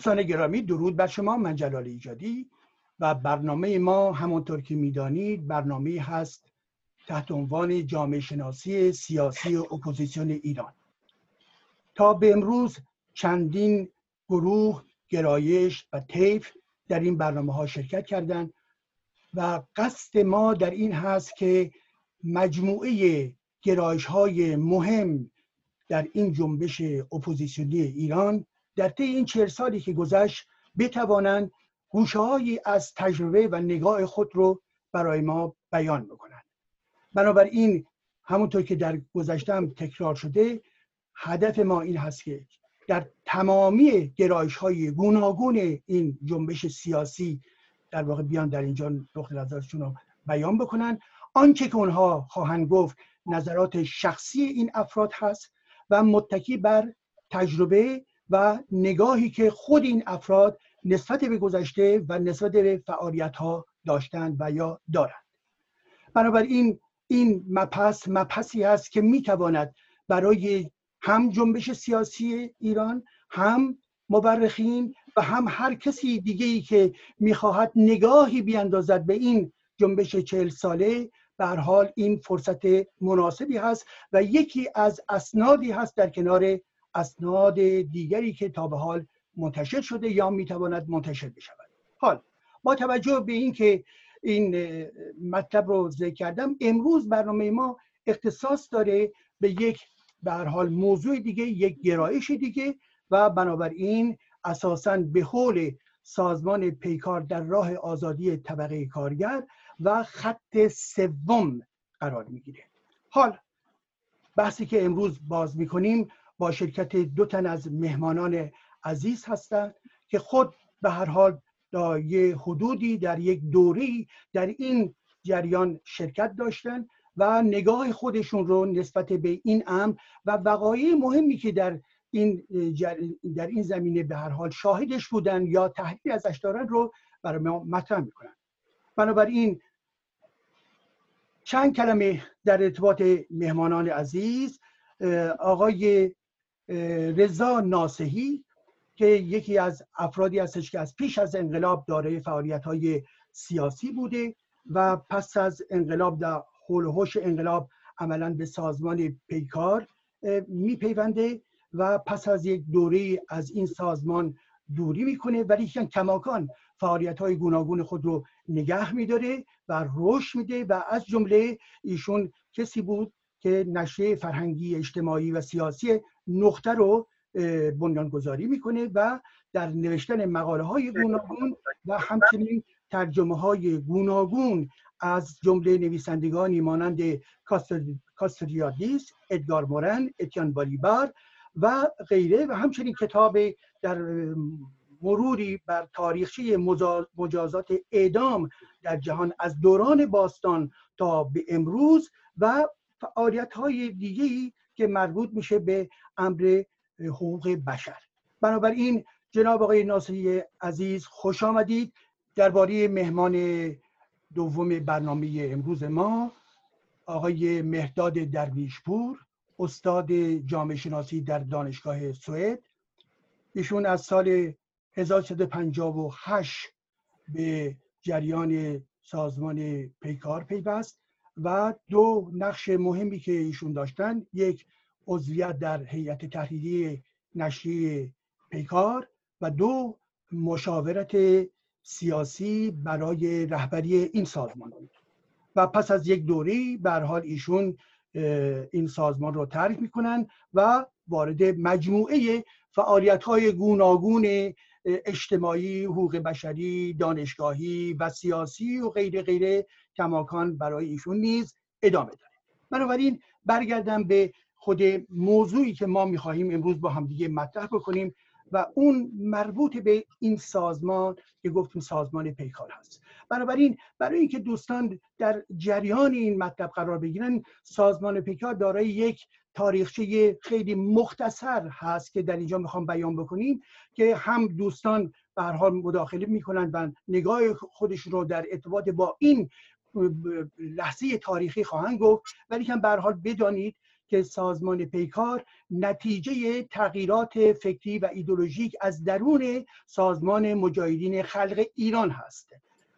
دوستان گرامی درود بر شما من جلال ایجادی و برنامه ما همونطور که می‌دانید برنامه هست تحت عنوان جامعه شناسی سیاسی و اپوزیسیون ایران. تا به امروز چندین گروه گرایش و طیف در این برنامه ها شرکت کردند و قصد ما در این هست که مجموعه گرایش های مهم در این جنبش اپوزیسیونی ایران در طی این چهل سالی که گذشت بتوانند گوشه از تجربه و نگاه خود رو برای ما بیان بکنند. بنابراین همونطور که در گذشتم تکرار شده هدف ما این هست که در تمامی گرایش های گوناگون این جنبش سیاسی در واقع بیان در اینجا نقطه نظرشون رو بیان بکنن. آنچه که اونها خواهند گفت نظرات شخصی این افراد هست و متکی بر تجربه و نگاهی که خود این افراد نسبت به گذشته و نسبت به فعالیت ها داشتند و یا دارند. بنابراین این مپس مپسی است که می‌تواند برای هم جنبش سیاسی ایران هم مورخین و هم هر کسی دیگه ای که می‌خواهد نگاهی بیاندازد به این جنبش چهل ساله به حال این فرصت مناسبی هست و یکی از اسنادی هست در کنار اسناد دیگری که تا به حال منتشر شده یا می‌تواند منتشر بشود. حال با توجه به اینکه این مطلب رو ذکر کردم امروز برنامه ما اختصاص داره به یک به حال موضوع دیگه یک گرایش دیگه و بنابراین اساسا به حول سازمان پیکار در راه آزادی طبقه کارگر و خط سوم قرار می‌گیره. حال بحثی که امروز باز می‌کنیم با شرکت دو تن از مهمانان عزیز هستند که خود به هر حال در یه حدودی در یک دوری در این جریان شرکت داشتن و نگاه خودشون رو نسبت به این امر و وقایع مهمی که در این در این زمینه به هر حال شاهدش بودن یا تحلیل ازش دارن رو برای ما مطرح می‌کنن. بنابراین چند کلمه در ارتباط مهمانان عزیز آقای رضا ناسهی که یکی از افرادی هستش که از پیش از انقلاب دارای فعالیت های سیاسی بوده و پس از انقلاب در حول انقلاب عملا به سازمان پیکار میپیونده و پس از یک دوره از این سازمان دوری می‌کنه ولی کماکان فعالیت های گوناگون خود رو نگه میداره و رشد میده و از جمله ایشون کسی بود که نشریه فرهنگی اجتماعی و سیاسی نقطه رو بنیانگذاری می‌کنه و در نوشتن مقاله های گوناگون و همچنین ترجمه های گوناگون از جمله نویسندگانی مانند کاستریادیس، ادگار مورن، اتیان بالیبار و غیره و همچنین کتاب در مروری بر تاریخچه مجازات اعدام در جهان از دوران باستان تا به امروز و فعالیت های دیگه که مربوط میشه به امر حقوق بشر. بنابراین جناب آقای ناصری عزیز خوش آمدید درباره مهمان دوم برنامه امروز ما آقای مهداد درویشپور استاد جامعه شناسی در دانشگاه سوئد. ایشون از سال 1358 به جریان سازمان پیکار پیوست. و دو نقش مهمی که ایشون داشتن یک عضویت در هیئت تحریری نشریه پیکار و دو مشاورت سیاسی برای رهبری این سازمان. بود و پس از یک دوری به حال ایشون این سازمان رو ترک می‌کنن و وارد مجموعه فعالیت های گوناگون اجتماعی، حقوق بشری، دانشگاهی و سیاسی و غیر غیره کماکان برای ایشون نیز ادامه داره. بنابراین برگردم به خود موضوعی که ما می‌خواهیم امروز با همدیگه مطرح بکنیم و اون مربوط به این سازمان که گفتیم سازمان پیکار هست. بنابراین برای اینکه دوستان در جریان این مطلب قرار بگیرن سازمان پیکار دارای یک تاریخچه خیلی مختصر هست که در اینجا می‌خوام بیان بکنیم که هم دوستان به حال مداخله می‌کنن و نگاه خودش رو در ارتباط با این لحظه تاریخی خواهند گفت ولی هم به حال بدانید که سازمان پیکار نتیجه تغییرات فکری و ایدولوژیک از درون سازمان مجاهدین خلق ایران هست.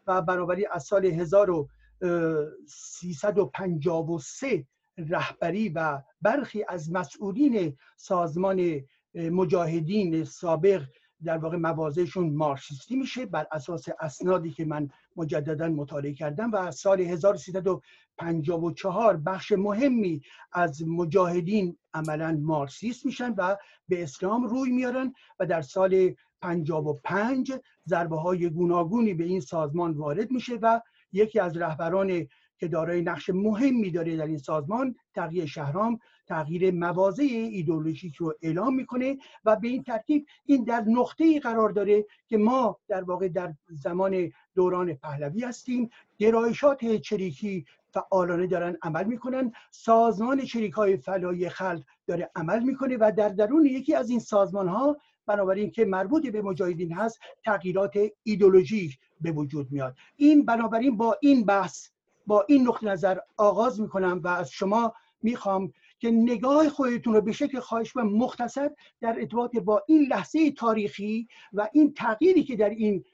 و بنابراین از سال 1353 رهبری و برخی از مسئولین سازمان مجاهدین سابق در واقع موازهشون مارکسیستی میشه بر اساس اسنادی که من مجددا مطالعه کردم و سال 1354 بخش مهمی از مجاهدین عملا مارکسیست میشن و به اسلام روی میارن و در سال 55 ضربه های گوناگونی به این سازمان وارد میشه و یکی از رهبران که دارای نقش مهمی داره در این سازمان تغییر شهرام تغییر مواضع ایدولوژیک رو اعلام می‌کنه و به این ترتیب این در نقطه ای قرار داره که ما در واقع در زمان دوران پهلوی هستیم. گرایشات چریکی فعالانه دارن عمل می‌کنن. سازمان چریک های فلای خلق داره عمل می‌کنه و در درون یکی از این سازمان ها بنابراین که مربوط به مجاهدین هست تغییرات ایدولوژیک به وجود میاد. این بنابراین با این بحث با این نقطه نظر آغاز می‌کنم و از شما می‌خوام که نگاه خودتون رو به شکل خواهش و مختصر در ارتباط با این لحظه تاریخی و این تغییری که در این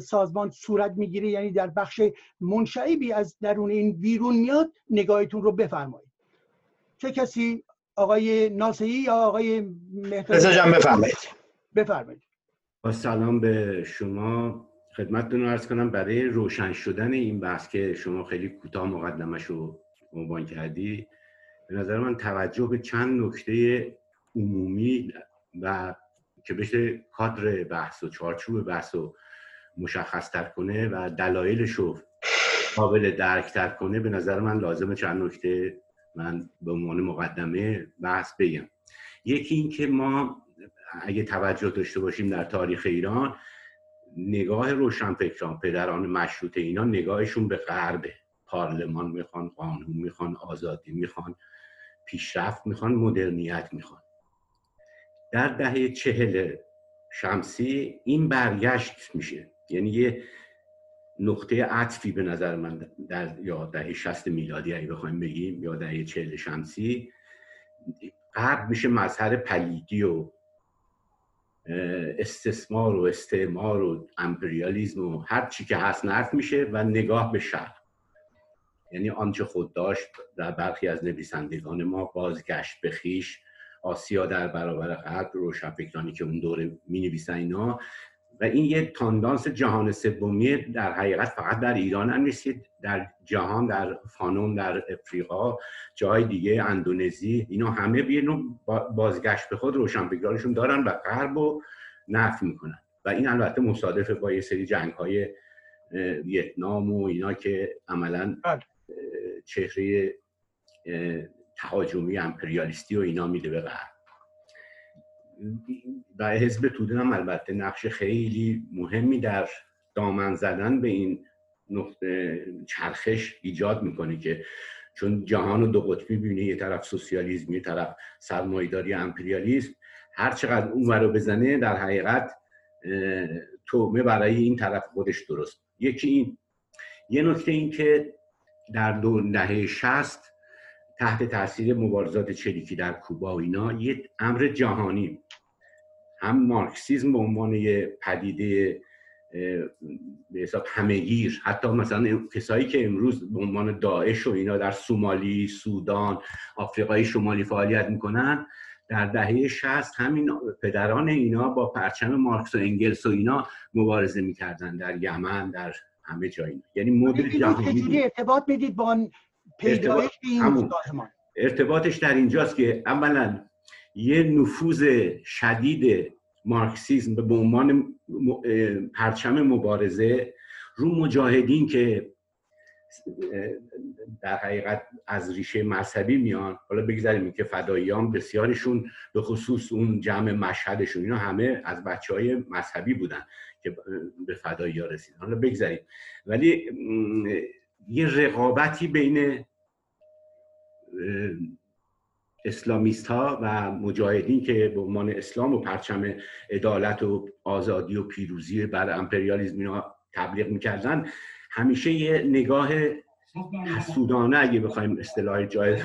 سازمان صورت می‌گیره یعنی در بخش منشعبی از درون این بیرون میاد نگاهتون رو بفرمایید. چه کسی؟ آقای ناسعی یا آقای مهتر بفرمایید. بفرمایید. با سلام به شما. خدمتتون رو ارز کنم برای روشن شدن این بحث که شما خیلی کوتاه مقدمش رو عنوان کردی به نظر من توجه به چند نکته عمومی و که بشه کادر بحث و چارچوب بحث رو مشخص کنه و دلایلش رو قابل درکتر کنه به نظر من لازمه چند نکته من به عنوان مقدمه بحث بگم. یکی این که ما اگه توجه داشته باشیم در تاریخ ایران نگاه روشنفکران پدران مشروطه اینا نگاهشون به غربه پارلمان می‌خوان قانون می‌خوان آزادی می‌خوان. پیشرفت می‌خوان مدرنیت می‌خوان. در دهه چهل شمسی این برگشت میشه. یعنی یه نقطه عطفی به نظر من در یا دهه شست میلادی اگه بخوایم بگیم یا دهه چهل شمسی غرب میشه مظهر پلیدی و استثمار و استعمار و امپریالیزم و هر چی که هست نرف میشه و نگاه به شرق یعنی آنچه خود داشت در برخی از نویسندگان ما بازگشت به خیش آسیا در برابر غرب روشنفکرانی که اون دوره می نویسن اینا و این یه تاندانس جهان سومی در حقیقت فقط در ایران هم نیست در جهان در فانون در افریقا جای دیگه اندونزی اینا همه به نوع بازگشت به خود روشنفکرانشون دارن و غرب رو نفی می‌کنن و این البته مصادفه با یه سری جنگ های ویتنام و اینا که عملا بله. چهره تهاجمی امپریالیستی و اینا میده به غرب. و حزب توده هم البته نقش خیلی مهمی در دامن زدن به این نقطه چرخش ایجاد می‌کنه که چون جهان رو دو قطبی ببینه یه طرف سوسیالیسم یه طرف سرمایه‌داری امپریالیسم هر چقدر اون رو بزنه در حقیقت تومه برای این طرف خودش درست. یکی این یه نکته این که در دو دهه شست تحت تاثیر مبارزات چریکی در کوبا و اینا یه امر جهانی. هم مارکسیزم به عنوان یه پدیده به حساب همهگیر حتی مثلا کسایی که امروز به عنوان داعش و اینا در سومالی، سودان، آفریقای شمالی فعالیت می‌کنن در دهه شست همین پدران اینا با پرچم مارکس و انگلس و اینا مبارزه می‌کردن در یمن در همه جایی یعنی مدل جهانی ارتباط می‌دید با پیدایش این ارتباطش در اینجاست که اولا یه نفوذ شدید مارکسیزم به عنوان پرچم مبارزه رو مجاهدین که در حقیقت از ریشه مذهبی میان. حالا بگذاریم که فداییان بسیارشون به خصوص اون جمع مشهدشون اینا همه از بچه های مذهبی بودن که به فدایی ها رسیدن. حالا بگذاریم. ولی یه رقابتی بین اسلامیست ها و مجاهدین که به عنوان اسلام و پرچم عدالت و آزادی و پیروزی بر امپریالیزم اینا تبلیغ می‌کردن همیشه یه نگاه حسودانه اگه بخوایم اصطلاح جای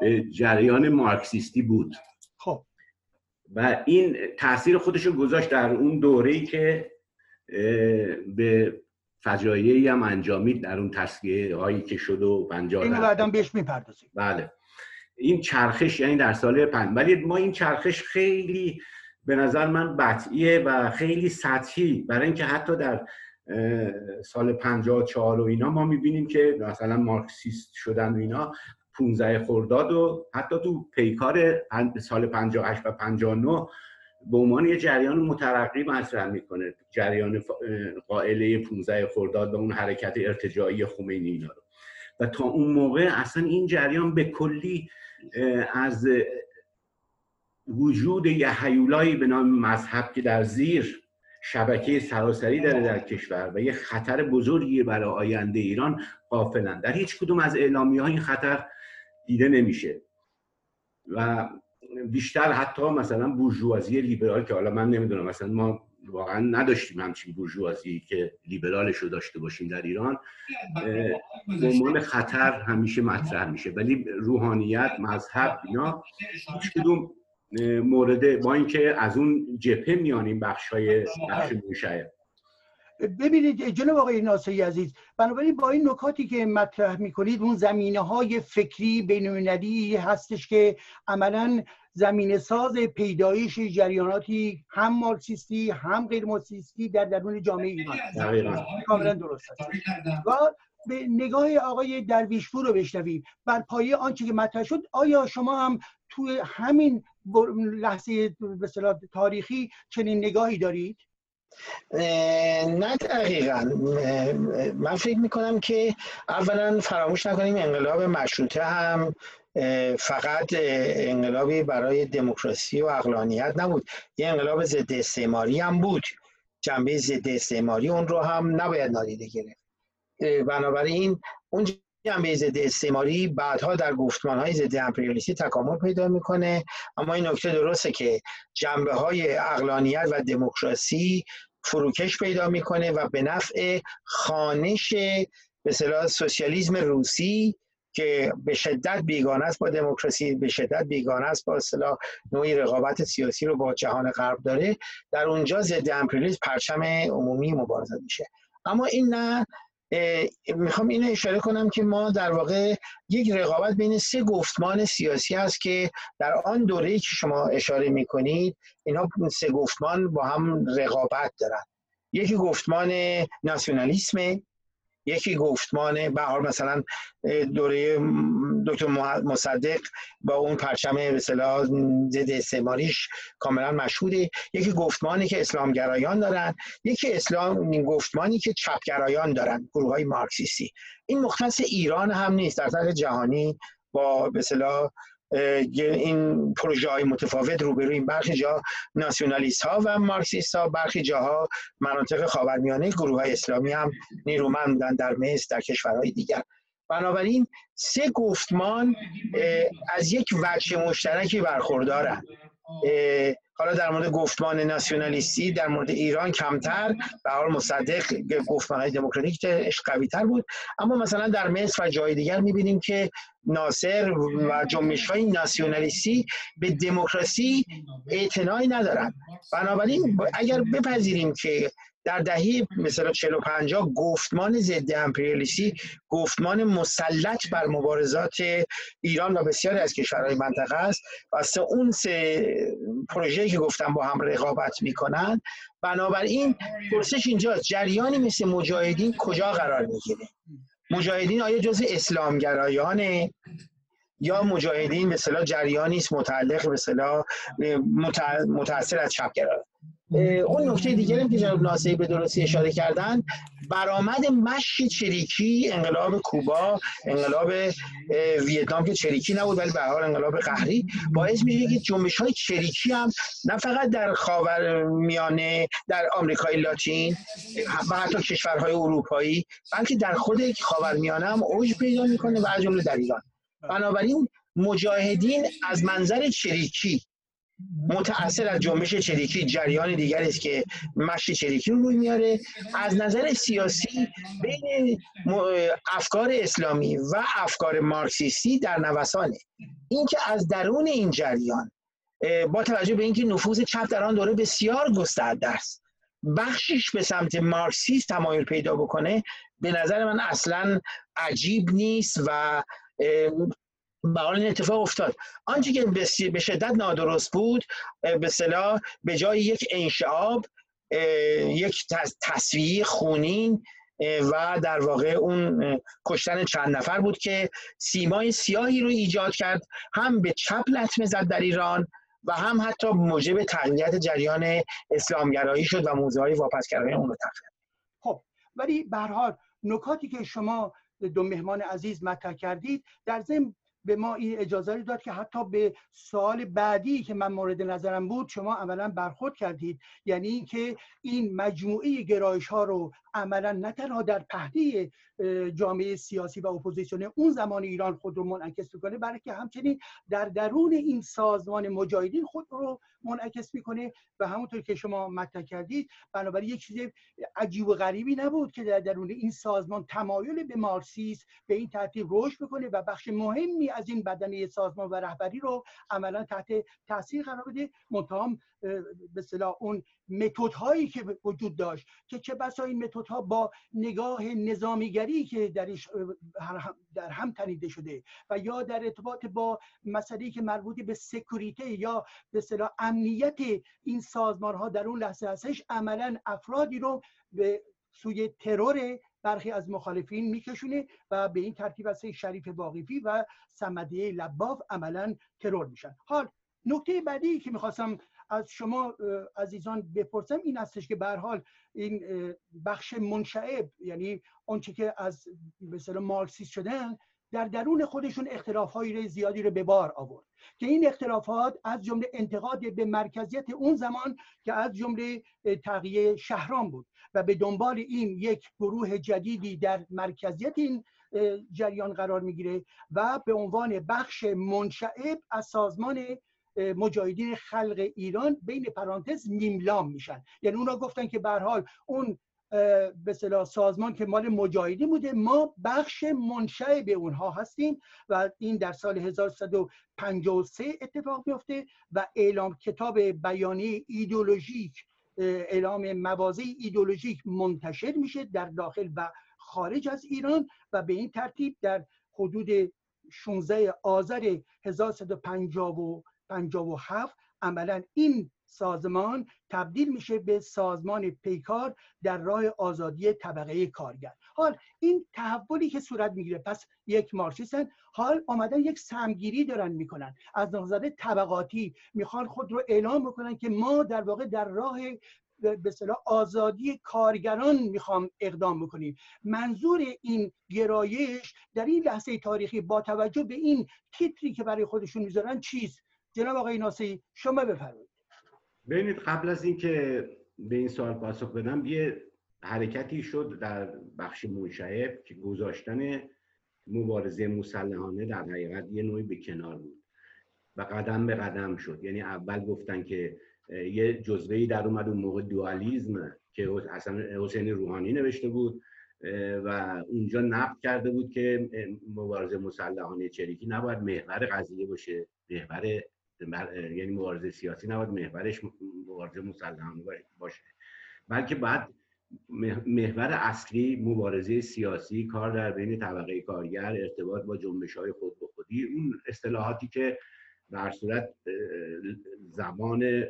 به جریان مارکسیستی بود. خب. و این تاثیر خودش رو گذاشت در اون دوره‌ای که به فجایعی هم انجامید در اون تصویه هایی که شد و پنجاه اینو بعدا بهش می‌پردازیم. بله. این چرخش یعنی در سال پنج. ولی ما این چرخش خیلی به نظر من بطعیه و خیلی سطحی. برای اینکه حتی در سال 54 و اینا ما می‌بینیم که مثلا مارکسیست شدن و اینا 15 خرداد و حتی تو پیکار سال 58 و 59 به عنوان یه جریان مترقی مطرح می‌کنه جریان قائله 15 خرداد و اون حرکت ارتجاعی خمینی اینا رو. و تا اون موقع اصلا این جریان به کلی از وجود یه حیولایی به نام مذهب که در زیر شبکه سراسری داره در کشور و یه خطر بزرگی برای آینده ایران قافلن در هیچ کدوم از اعلامی ها این خطر دیده نمیشه. و بیشتر حتی مثلا بورژوازی لیبرال که حالا من نمی‌دونم مثلا ما واقعا نداشتیم همچین بورژوازی که لیبرالش رو داشته باشیم در ایران عنوان خطر همیشه مطرح میشه. ولی روحانیت مذهب اینا هیچ کدوم مورد با اینکه از اون جپه میان این بخش های بخش ببینید جناب آقای ناصری عزیز بنابراین با این نکاتی که مطرح می‌کنید اون زمینه های فکری بینالمللی هستش که عملا زمینه ساز پیدایش جریاناتی هم مارکسیستی هم غیر مارکسیستی در درون جامعه ایران. کاملا درست است. و به نگاه آقای درویشپور رو بشنویم. بر پایه آنچه که مطرح شد آیا شما هم توی همین لحظه به تاریخی چنین نگاهی دارید؟ نه دقیقا. من فکر می‌کنم که اولا فراموش نکنیم انقلاب مشروطه هم فقط انقلابی برای دموکراسی و اقلانیت نبود. یه انقلاب ضد استعماری هم بود. جنبه ضد استعماری اون رو هم نباید نادیده گرفت. بنابراین اون جنبه ضد استعماری بعدها در گفتمان های ضد امپریالیستی تکامل پیدا می‌کنه. اما این نکته درسته که جنبه های اقلانیت و دموکراسی فروکش پیدا می‌کنه و به نفع خانش به سوسیالیسم روسی که به شدت بیگانه است با دموکراسی به شدت بیگانه است با اصطلاح نوعی رقابت سیاسی رو با جهان غرب داره. در اونجا ضد امپریالیسم پرچم عمومی مبارزه میشه. اما این نه می‌خوام اینو اشاره کنم که ما در واقع یک رقابت بین سه گفتمان سیاسی هست که در آن دوره که شما اشاره می‌کنید اینها سه گفتمان با هم رقابت دارن. یکی گفتمان ناسیونالیسم یکی گفتمان به مثلا دوره دکتر مصدق با اون پرچم به اصطلاح ضد استعماریش کاملا مشهوده. یکی گفتمانی که اسلامگرایان دارن یکی اسلام گفتمانی که چپگرایان دارن گروه های مارکسیستی. این مختص ایران هم نیست در سطح جهانی با به این پروژه های متفاوت روبروی برخی جا ناسیونالیست ها و مارکسیست ها. برخی جاها مناطق خاورمیانه گروه های اسلامی هم نیرومند بودن در مصر در کشورهای دیگر. بنابراین سه گفتمان از یک وجه مشترکی برخوردارن. حالا در مورد گفتمان ناسیونالیستی در مورد ایران کمتر. به حال مصدق گفتمان های دموکراتیک قوی تر بود. اما مثلا در مصر و جای دیگر می‌بینیم که ناصر و جنبش های ناسیونالیستی به دموکراسی اعتنایی ندارند بنابراین اگر بپذیریم که در دهه مثلا 45 گفتمان ضد امپریالیستی گفتمان مسلط بر مبارزات ایران و بسیاری از کشورهای منطقه است و اون سه پروژه‌ای که گفتم با هم رقابت می‌کنن بنابراین پرسش اینجا جریانی مثل مجاهدین کجا قرار می‌گیره؟ مجاهدین آیا جز اسلامگرایانه؟ یا مجاهدین به اصطلاح جریانی است متعلق به اصطلاح متأثر از چپگرایان؟ اون نکته دیگری که جناب ناصری به درستی اشاره کردن برآمد مشی چریکی انقلاب کوبا انقلاب ویتنام که چریکی نبود ولی به حال انقلاب قهری. باعث میشه که جنبش های چریکی هم نه فقط در خاور میانه در آمریکای لاتین و حتی کشورهای اروپایی بلکه در خود خاورمیانه هم اوج پیدا می‌کنه و از جمله در ایران. بنابراین مجاهدین از منظر چریکی متأثر از جنبش چریکی جریان دیگری است که مشی چریکی رو روی میاره. از نظر سیاسی بین افکار اسلامی و افکار مارکسیستی در نوسانه. اینکه از درون این جریان با توجه به اینکه نفوذ چپ در آن دوره بسیار گسترده است بخشیش به سمت مارکسیست تمایل پیدا بکنه به نظر من اصلا عجیب نیست و حال این اتفاق افتاد. آنچه که به شدت نادرست بود به صلاح به جای یک انشعاب یک تصویه خونین و در واقع اون کشتن چند نفر بود که سیمای سیاهی رو ایجاد کرد. هم به چپ لطمه زد در ایران و هم حتی موجب تقویت جریان اسلامگرایی شد و موضوع های واپسگرایی اون رو تقویت خب ولی به نکاتی که شما دو مهمان عزیز مطرح کردید در ضمن به ما این اجازه داد که حتی به سال بعدی که من مورد نظرم بود شما عملا برخورد کردید. یعنی اینکه این مجموعه گرایش ها رو عملا نه تنها در پهنه جامعه سیاسی و اپوزیسیون اون زمان ایران خود رو منعکس می‌کنه بلکه همچنین در درون این سازمان مجاهدین خود رو منعکس می‌کنه. و همونطور که شما مطرح کردید بنابراین یک چیز عجیب و غریبی نبود که در درون این سازمان تمایل به مارکسیسم به این ترتیب رشد بکنه و بخش مهمی از این بدنه سازمان و رهبری رو عملا تحت تاثیر قرار بده. متهم به اون متد هایی که وجود داشت که چه بسا این متد ها با نگاه نظامیگری که درش در هم تنیده شده و یا در ارتباط با مسئله که مربوط به سکوریته یا به صلاح امنیت این سازمان ها در اون لحظه هستش عملا افرادی رو به سوی ترور برخی از مخالفین میکشونه و به این ترتیب از شریف واقفی و سمدیه لباف عملا ترور میشن. حال نکته بعدی که می‌خواستم از شما عزیزان بپرسم این هستش که به حال این بخش منشعب یعنی آنچه که از مثلا مارکسیست شدن در درون خودشون اختلاف های زیادی رو به بار آورد. که این اختلافات از جمله انتقاد به مرکزیت اون زمان که از جمله تغییر شهران بود و به دنبال این یک گروه جدیدی در مرکزیت این جریان قرار می‌گیره و به عنوان بخش منشعب از سازمان مجاهدین خلق ایران بین پرانتز میملام میشن. یعنی اونا گفتن که به حال اون به سازمان که مال مجاهدین بوده ما بخش منشأ به اونها هستیم و این در سال 1153 اتفاق میفته و اعلام کتاب بیانیه ایدولوژیک اعلام موازی ایدولوژیک منتشر میشه در داخل و خارج از ایران و به این ترتیب در حدود 16 آذر 1157 عملا این سازمان تبدیل میشه به سازمان پیکار در راه آزادی طبقه کارگر. حال این تحولی که صورت می‌گیره پس یک مارکسیستن حال آمدن یک سمگیری دارن می‌کنن. از نظر طبقاتی می‌خوان خود رو اعلام بکنن که ما در واقع در راه به صلاح آزادی کارگران می‌خوام اقدام بکنیم. منظور این گرایش در این لحظه تاریخی با توجه به این تیتری که برای خودشون می‌ذارن چیست جناب آقای ناسی شما بفرمایید. ببینید قبل از اینکه به این سوال پاسخ بدم یه حرکتی شد در بخش منشعب که گذاشتن مبارزه مسلحانه در حقیقت یه نوعی به کنار بود و قدم به قدم شد. یعنی اول گفتن که یه جزوهی در اومد اون موقع دوالیزم که اصلا حسین روحانی نوشته بود و اونجا نقد کرده بود که مبارزه مسلحانه چریکی نباید محور قضیه باشه محور یعنی مبارزه سیاسی نباید محورش مبارزه مسلحانه باشه. بلکه بعد محور اصلی مبارزه سیاسی کار در بین طبقه کارگر ارتباط با جنبش های خود به خودی اون اصطلاحاتی که در صورت زبان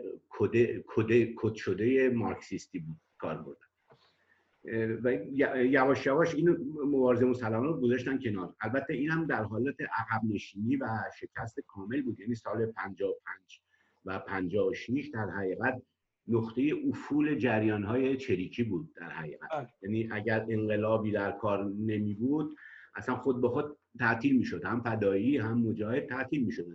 کد شده مارکسیستی بود کار بردن. و یواش یواش این مبارزه مسلحانه رو گذاشتن کنار. البته این هم در حالت عقب نشینی و شکست کامل بود. یعنی سال 55 و 56 در حقیقت نقطه افول جریان های چریکی بود در حقیقت. بله. یعنی اگر انقلابی در کار نمی بود اصلا خود به خود تعطیل می شد. هم فدایی هم مجاهد تعطیل می شد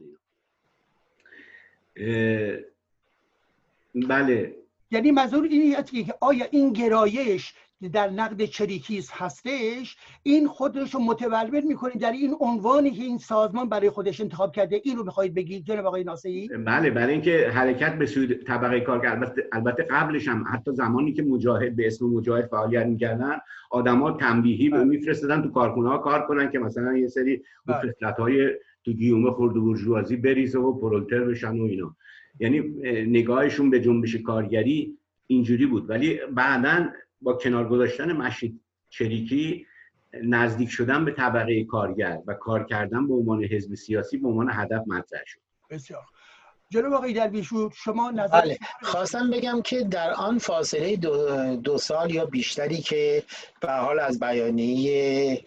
بله. یعنی منظور اینه که آیا این گرایش در نقد چریکیز هستش این خودش رو متولد می‌کنه در این عنوانی که این سازمان برای خودش انتخاب کرده این رو می‌خواهید بگید جناب آقای ناصری بله برای اینکه حرکت به سوی طبقه کار البته البته قبلش هم حتی زمانی که مجاهد به اسم مجاهد فعالیت می‌کردن آدما تنبیهی به. میفرستادن تو کارخونه ها کار کنن که مثلا یه سری بله. های تو گیومه خورد و برجوازی بریزه و پرولتر بشن و اینا یعنی نگاهشون به جنبش کارگری اینجوری بود ولی بعدا با کنار گذاشتن مشید چریکی نزدیک شدن به طبقه کارگر و کار کردن به عنوان حزب سیاسی به عنوان هدف مطرح شد. بسیار. جناب آقای درویشور شما نظر بله. خواستم بگم که در آن فاصله دو, دو سال یا بیشتری که به حال از بیانیه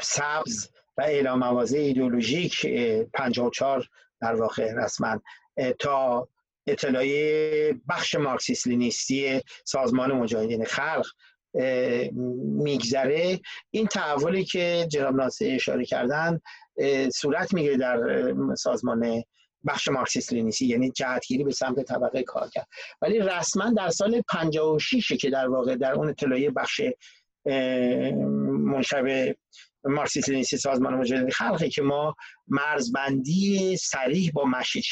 سبز و اعلام مواضع ایدولوژیک 54 در واقع رسما تا اطلاعی بخش مارکسیست لینیستی سازمان مجاهدین خلق میگذره. این تحولی که جناب ناصری اشاره کردن صورت می‌گیره در سازمان بخش مارکسیست لینیستی یعنی جهتگیری به سمت طبقه کارگر. ولی رسما در سال 56 که در واقع در اون اطلاعیه بخش منشبه مارکسیست لینیستی سازمان مجاهدین خلقی که ما مرزبندی سریح با مشی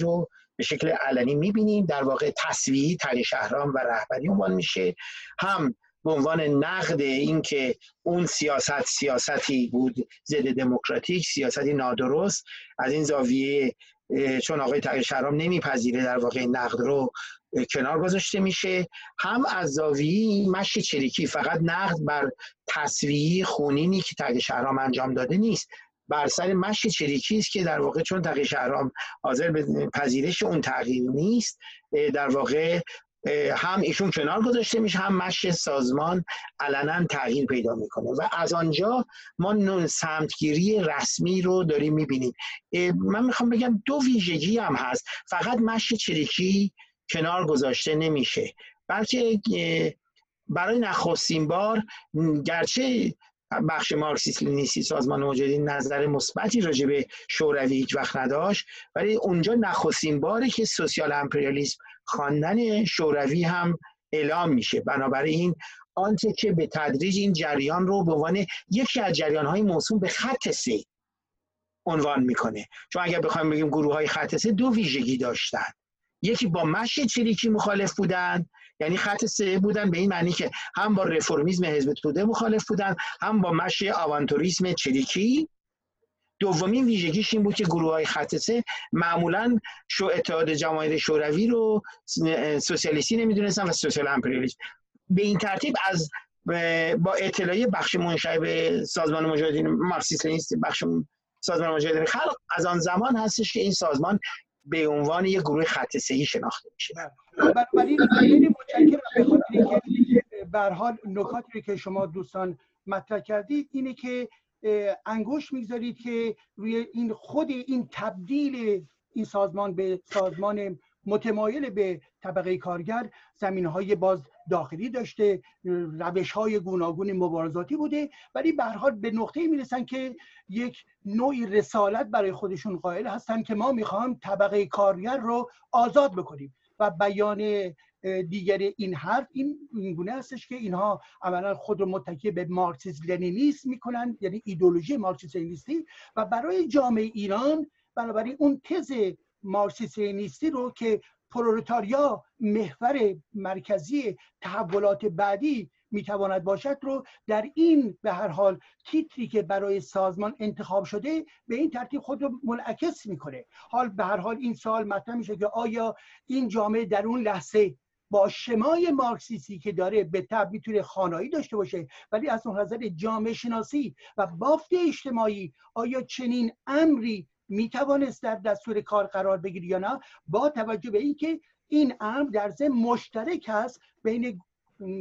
رو به شکل علنی می‌بینیم. در واقع تصویری تری شهرام و رهبری عنوان میشه. هم به عنوان نقد اینکه اون سیاست سیاستی بود ضد دموکراتیک سیاستی نادرست از این زاویه چون آقای تغییر شهرام نمیپذیره در واقع نقد رو کنار گذاشته میشه. هم از زاویه مشی چریکی فقط نقد بر تصویری خونینی که تغییر شهرام انجام داده نیست. بر سر مشی چریکی است که در واقع چون تغییر شهرام حاضر به پذیرش اون تغییر نیست در واقع هم ایشون کنار گذاشته میشه هم مش سازمان علنا تغییر پیدا می‌کنه. و از آنجا ما سمتگیری رسمی رو داریم می‌بینیم. من می‌خوام بگم دو ویژگی هم هست. فقط مش چریکی کنار گذاشته نمیشه. بلکه برای نخستین بار گرچه بخش مارکسیست لینیستی سازمان مجاهدین نظر مثبتی راجع به شوروی هیچ وقت نداشت. ولی اونجا نخستین باره که سوسیال امپریالیسم خواندن شوروی هم اعلام میشه. بنابراین آنچه که به تدریج این جریان رو به عنوان یکی از جریان های موسوم به خط سه عنوان می‌کنه. چون اگر بخوایم بگیم گروه های خط سه دو ویژگی داشتن. یکی با مشی چریکی مخالف بودن. یعنی خط سه بودن به این معنی که هم با رفرمیزم حزب توده مخالف بودن هم با مشی آوانتوریسم چریکی. دومین ویژگیش این بود که گروه های خط سه معمولا شو اتحاد جماهیر شوروی رو سوسیالیستی نمی‌دونستن و سوسیال امپریالیسم. به این ترتیب از با اطلاعی بخش به سازمان مجاهدین مارکسیست بخش سازمان مجاهدین خلق از آن زمان هستش که این سازمان به عنوان یک گروه خط ای شناخته میشه. بنابراین خیلی متشکرم. به خاطر که به حال نکاتی که شما دوستان مطرح کردید اینه که انگوش می‌گذارید که روی این خود این تبدیل این سازمان به سازمان متمایل به طبقه کارگر زمین های باز داخلی داشته روش های گوناگون مبارزاتی بوده. ولی به حال به نقطه می‌رسن که یک نوعی رسالت برای خودشون قائل هستن که ما می‌خوام طبقه کارگر رو آزاد بکنیم. و بیان دیگر این حرف این گونه هستش که اینها عملا خود رو متکی به مارکسیسم لنینیسم می‌کنن یعنی ایدولوژی مارکسیسم لنینیستی و برای جامعه ایران بنابراین اون تز مارکسیسم لنینیستی رو که پرولتاریا محور مرکزی تحولات بعدی می‌تواند باشد رو در این به هر حال تیتری که برای سازمان انتخاب شده به این ترتیب خود رو منعکس می‌کنه. حال به هر حال این سوال مطرح میشه که آیا این جامعه در اون لحظه با شمای مارکسیستی که داره به تب می‌تونه خانایی داشته باشه ولی از اون نظر جامعه شناسی و بافت اجتماعی آیا چنین امری می‌توانست در دستور کار قرار بگیری یا نه؟ با توجه به اینکه این امر در ضمن مشترک است بین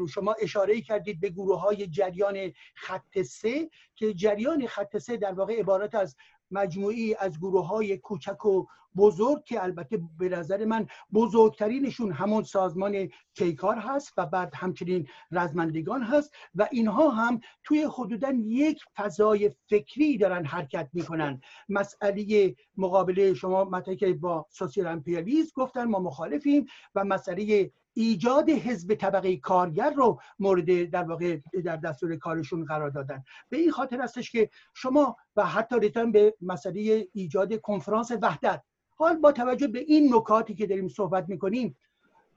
شما اشاره کردید به گروه های جریان خط سه که جریان خط سه در واقع عبارت از مجموعی از گروه های کوچک و بزرگ که البته به نظر من بزرگترینشون همون سازمان کیکار هست و بعد همچنین رزمندگان هست و اینها هم توی حدودا یک فضای فکری دارن حرکت می‌کنن. مسئله مقابله شما که با سوسیال امپریالیسم گفتن ما مخالفیم و مسئله ایجاد حزب طبقه کارگر رو مورد در واقع در دستور کارشون قرار دادن. به این خاطر هستش که شما و حتی رسیدن به مسئله ایجاد کنفرانس وحدت حال با توجه به این نکاتی که داریم صحبت می‌کنیم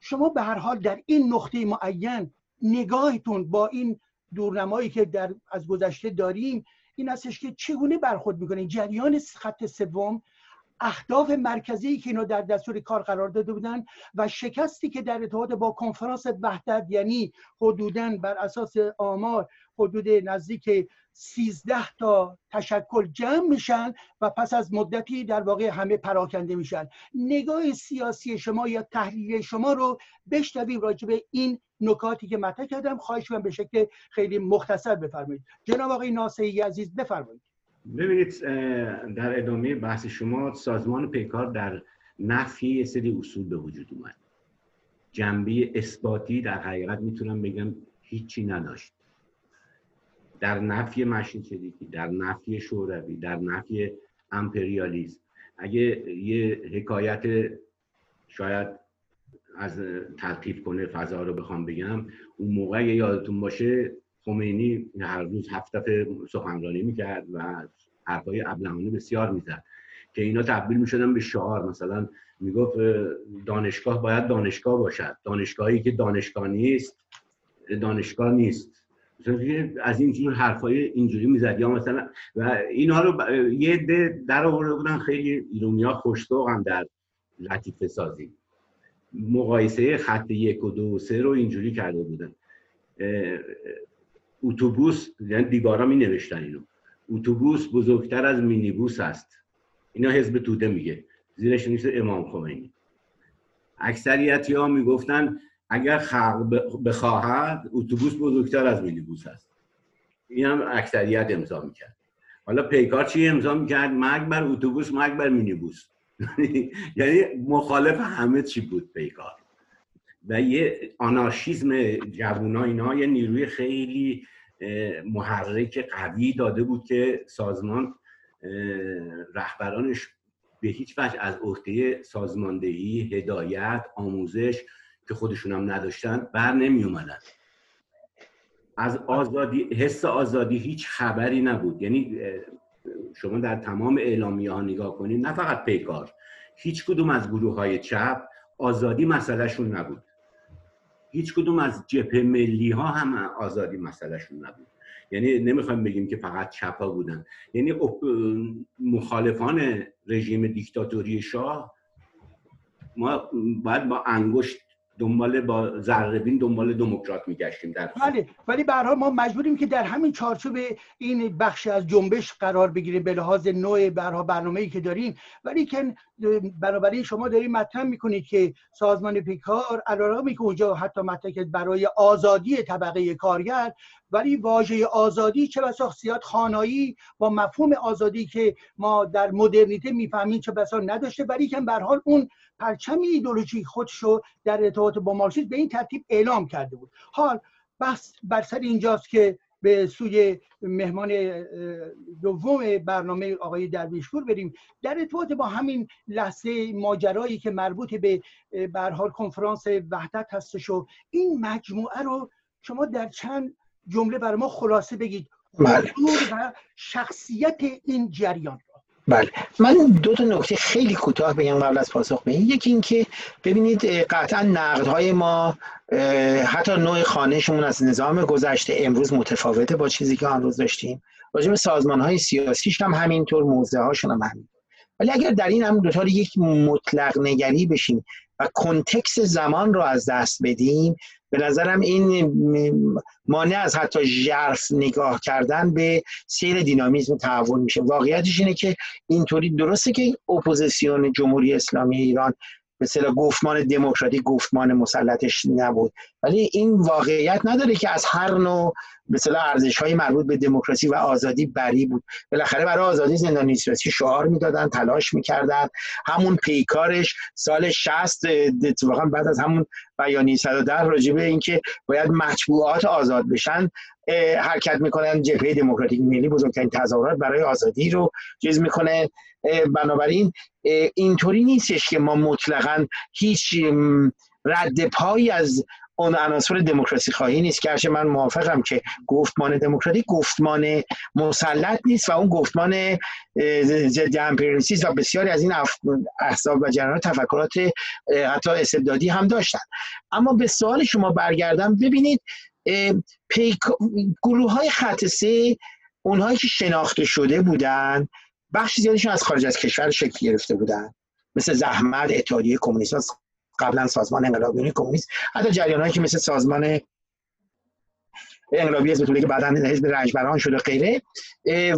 شما به هر حال در این نقطه معین نگاهتون با این دورنمایی که در از گذشته داریم این هستش که چگونه برخورد می‌کنین؟ جریان خط سوم اهداف مرکزی که اینا در دستور کار قرار داده بودن و شکستی که در ارتباط با کنفرانس وحدت یعنی حدودا بر اساس آمار حدود نزدیک 13 تا تشکل جمع میشن و پس از مدتی در واقع همه پراکنده میشن. نگاه سیاسی شما یا تحلیل شما رو بشنویم راجع به این نکاتی که مطرح کردم. خواهش کنم به شکل خیلی مختصر بفرمایید. جناب آقای ناصری عزیز بفرمایید. ببینید در ادامه بحث شما سازمان پیکار در نفی سری اصول به وجود اومد. جنبه اثباتی در حقیقت می‌تونم بگم هیچی نداشت. در نفی مشین شدیدی در نفی شوروی در نفی امپریالیزم اگه یه حکایت شاید از تلقیف کنه فضا رو بخوام بگم اون موقع یادتون باشه خمینی هر روز هفت دفعه سخنرانی می‌کرد و حرفای ابلهانه بسیار می‌زد که اینا تبدیل می‌شدن به شعار. مثلا می‌گفت دانشگاه باید دانشگاه باشد. دانشگاهی که دانشگاه نیست دانشگاه نیست. از این جور حرفای اینجوری می‌زد. یا مثلا و اینها رو یه عده در آورده بودن خیلی ایرونیا خوشتوق در لطیفه سازی. مقایسه خط یک و دو و سه رو اینجوری کرده بودن. اتوبوس یعنی دیوارا می نوشتن اینو. اتوبوس بزرگتر از مینیبوس است اینا حزب توده میگه. زیرش نیست امام خمینی. اکثریتی ها می‌گفتن اگر خلق بخواهد اتوبوس بزرگتر از مینیبوس است این هم اکثریت امضا می‌کرد. حالا پیکار چی امضا می‌کرد؟ مرگ بر اتوبوس مرگ بر مینیبوس. یعنی مخالف همه چی بود پیکار. و یه آنارشیزم جوونا اینا یه نیروی خیلی محرک قوی داده بود که سازمان رهبرانش به هیچ وجه از عهده سازماندهی هدایت آموزش که خودشون هم نداشتن بر نمی اومدن. از آزادی حس آزادی هیچ خبری نبود. یعنی شما در تمام اعلامیه ها نگاه کنید نه فقط پیکار هیچ کدوم از گروه های چپ آزادی مسئلهشون نبود. هیچ کدوم از جبهه ملی ها هم آزادی مسئلهشون نبود. یعنی نمی‌خوایم بگیم که فقط چپا بودن. یعنی مخالفان رژیم دیکتاتوری شاه ما باید با انگشت دنبال با ذربین دنبال دموکرات میگشتیم در بله ولی به ما مجبوریم که در همین چارچوب این بخش از جنبش قرار بگیریم به لحاظ نوع برها برنامه‌ای که داریم. ولی که بنابراین شما داریم مطرح می‌کنید که سازمان پیکار علیرغم که اونجا حتی مطرح برای آزادی طبقه کارگر ولی واژه آزادی چه بسا سیاد خانایی با مفهوم آزادی که ما در مدرنیته می‌فهمیم چه بسا نداشته. ولی که به حال اون پرچم ایدولوژی خودشو در ارتباط با مارکسیسم به این ترتیب اعلام کرده بود. حال بس بر سر اینجاست که به سوی مهمان دوم برنامه آقای درویشپور بریم. در ارتباط با همین لحظه ماجرایی که مربوط به برحال کنفرانس وحدت هستش و این مجموعه رو شما در چند جمله برای ما خلاصه بگید. بله. و شخصیت این جریان. بله. من دو تا نکته خیلی کوتاه بگم قبل از پاسخ به این یکی اینکه ببینید قطعا نقدهای ما حتی نوع خانهشون از نظام گذشته امروز متفاوته با چیزی که آن روز داشتیم. راجع به سازمان های سیاسیش هم همینطور موزه هاشون هم همین ولی اگر در این هم دوتا یک مطلق نگری بشیم و کنتکس زمان رو از دست بدیم به نظرم این مانع از حتی ژرف نگاه کردن به سیر دینامیزم تحول میشه. واقعیتش اینه که اینطوری درسته که اپوزیسیون جمهوری اسلامی ایران مثلا گفتمان دموکراتیک گفتمان مسلطش نبود. ولی این واقعیت نداره که از هر نوع مثلا ارزش های مربوط به دموکراسی و آزادی بری بود. بالاخره برای آزادی زندانی سیاسی شعار می‌دادن تلاش می‌کردن. همون پیکارش سال 60 اتفاقا بعد از همون بیانیه 110 راجع به اینکه باید مطبوعات آزاد بشن حرکت می‌کنن جبهه دموکراتیک ملی بزرگترین تظاهرات برای آزادی رو چیز می‌کنه. بنابراین اینطوری نیستش که ما مطلقا هیچ رد پایی از اون عناصر دموکراسی خواهی نیست. که من موافقم که گفتمان دموکراتیک گفتمان مسلط نیست و اون گفتمان ضد امپریالیسم و بسیاری از این احزاب و جریانات تفکرات حتی استبدادی هم داشتن. اما به سوال شما برگردم. ببینید گروه های خط سه اونهایی که شناخته شده بودن بخش زیادشون از خارج از کشور شکل گرفته بودن. مثل زحمت اتحادیه کمونیست قبلا سازمان انقلابیون کمونیست. حتی جریانهایی که مثل سازمان انقلابی حزب که بعدا حزب رنجبران شده غیره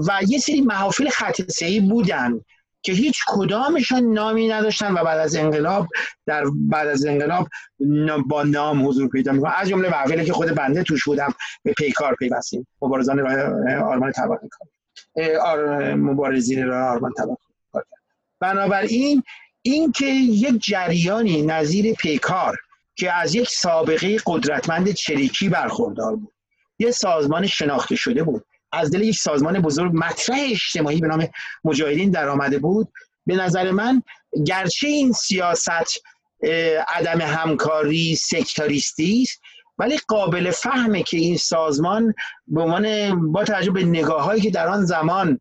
و یه سری محافل خط بودن که هیچ کدامشون نامی نداشتن و بعد از انقلاب در بعد از انقلاب با نام حضور پیدا می‌کنن. از جمله محفلی که خود بنده توش بودم به پیکار پیوستیم. مبارزان آرمان طبقه کار. مبارزین راه آرمان طبقه بنابراین اینکه یک جریانی نظیر پیکار که از یک سابقه قدرتمند چریکی برخوردار بود یه سازمان شناخته شده بود. از دل یک سازمان بزرگ مطرح اجتماعی به نام مجاهدین در آمده بود. به نظر من گرچه این سیاست عدم همکاری سکتاریستی است ولی قابل فهمه که این سازمان به عنوان با توجه به نگاه هایی که در آن زمان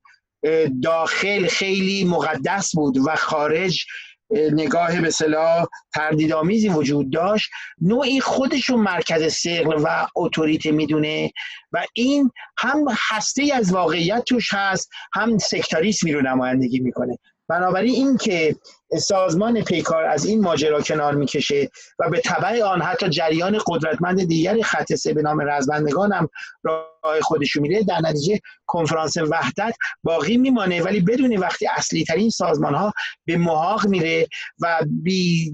داخل خیلی مقدس بود و خارج نگاه به صلاح تردیدآمیزی وجود داشت نوعی خودشون مرکز سقل و اتوریته می‌دونه و این هم هسته از واقعیت توش هست هم سکتاریسمی رو نمایندگی می‌کنه. بنابراین این که سازمان پیکار از این ماجرا کنار می‌کشه و به طبع آن حتی جریان قدرتمند دیگری خط سه به نام رزمندگان هم راه خودشو میره در نتیجه کنفرانس وحدت باقی میمانه. ولی بدون وقتی اصلی ترین سازمان ها به محاق میره و بی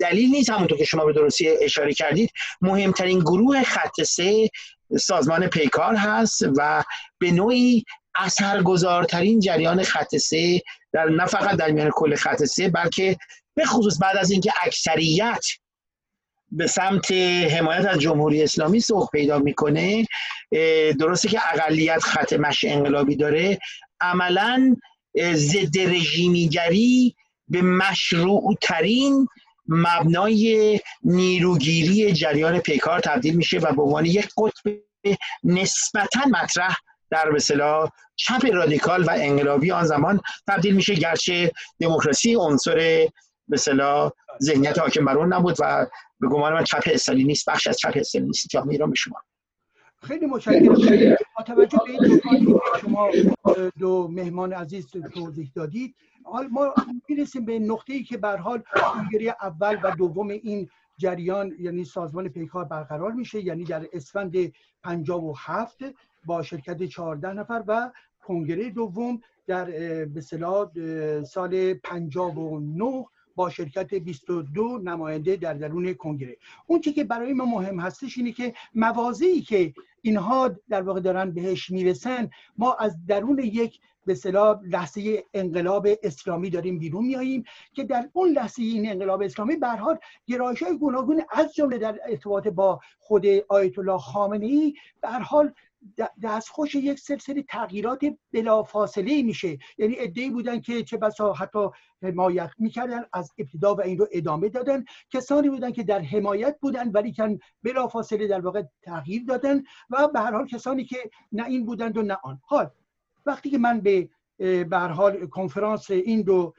دلیل نیست همونطور که شما به درستی اشاره کردید مهمترین گروه خط سه سازمان پیکار هست و به نوعی اثرگذارترین جریان خط سه در نه فقط در میان کل خط سه بلکه به خصوص بعد از اینکه اکثریت به سمت حمایت از جمهوری اسلامی سوق پیدا می‌کنه درسته که اقلیت خط مش انقلابی داره. عملا ضد رژیمیگری به مشروع ترین مبنای نیروگیری جریان پیکار تبدیل میشه و به عنوان یک قطب نسبتا مطرح در مثلا چپ رادیکال و انقلابی آن زمان تبدیل میشه گرچه دموکراسی عنصر مثلا ذهنیت حاکم بر نبود و به گمان من چپ نیست بخش از چپ استالینیستی جامعه ایران به شما. خیلی متشکرم. با توجه به این که شما دو مهمان عزیز توضیح دادید حال ما می‌رسیم به نقطه ای که به حال اول و دوم این جریان یعنی سازمان پیکار برقرار میشه یعنی در اسفند 57 با شرکت 14 نفر و کنگره دوم در به سال 59 با شرکت 22 نماینده در درون کنگره. اون که برای ما مهم هستش اینه که موازی که اینها در واقع دارن بهش می‌رسن ما از درون یک به صلاح لحظه انقلاب اسلامی داریم بیرون میاییم که در اون لحظه این انقلاب اسلامی به حال گرایش های گوناگون از جمله در ارتباط با خود آیت الله خامنه ای حال دستخوش یک سلسله تغییرات بلافاصله میشه. یعنی ادعی بودن که چه بسا حتی حمایت می‌کردن از ابتدا و این رو ادامه دادن. کسانی بودن که در حمایت بودن ولی کن بلافاصله در واقع تغییر دادن و به هر حال کسانی که نه این بودند و نه آن. حال وقتی که من به به حال کنفرانس این دو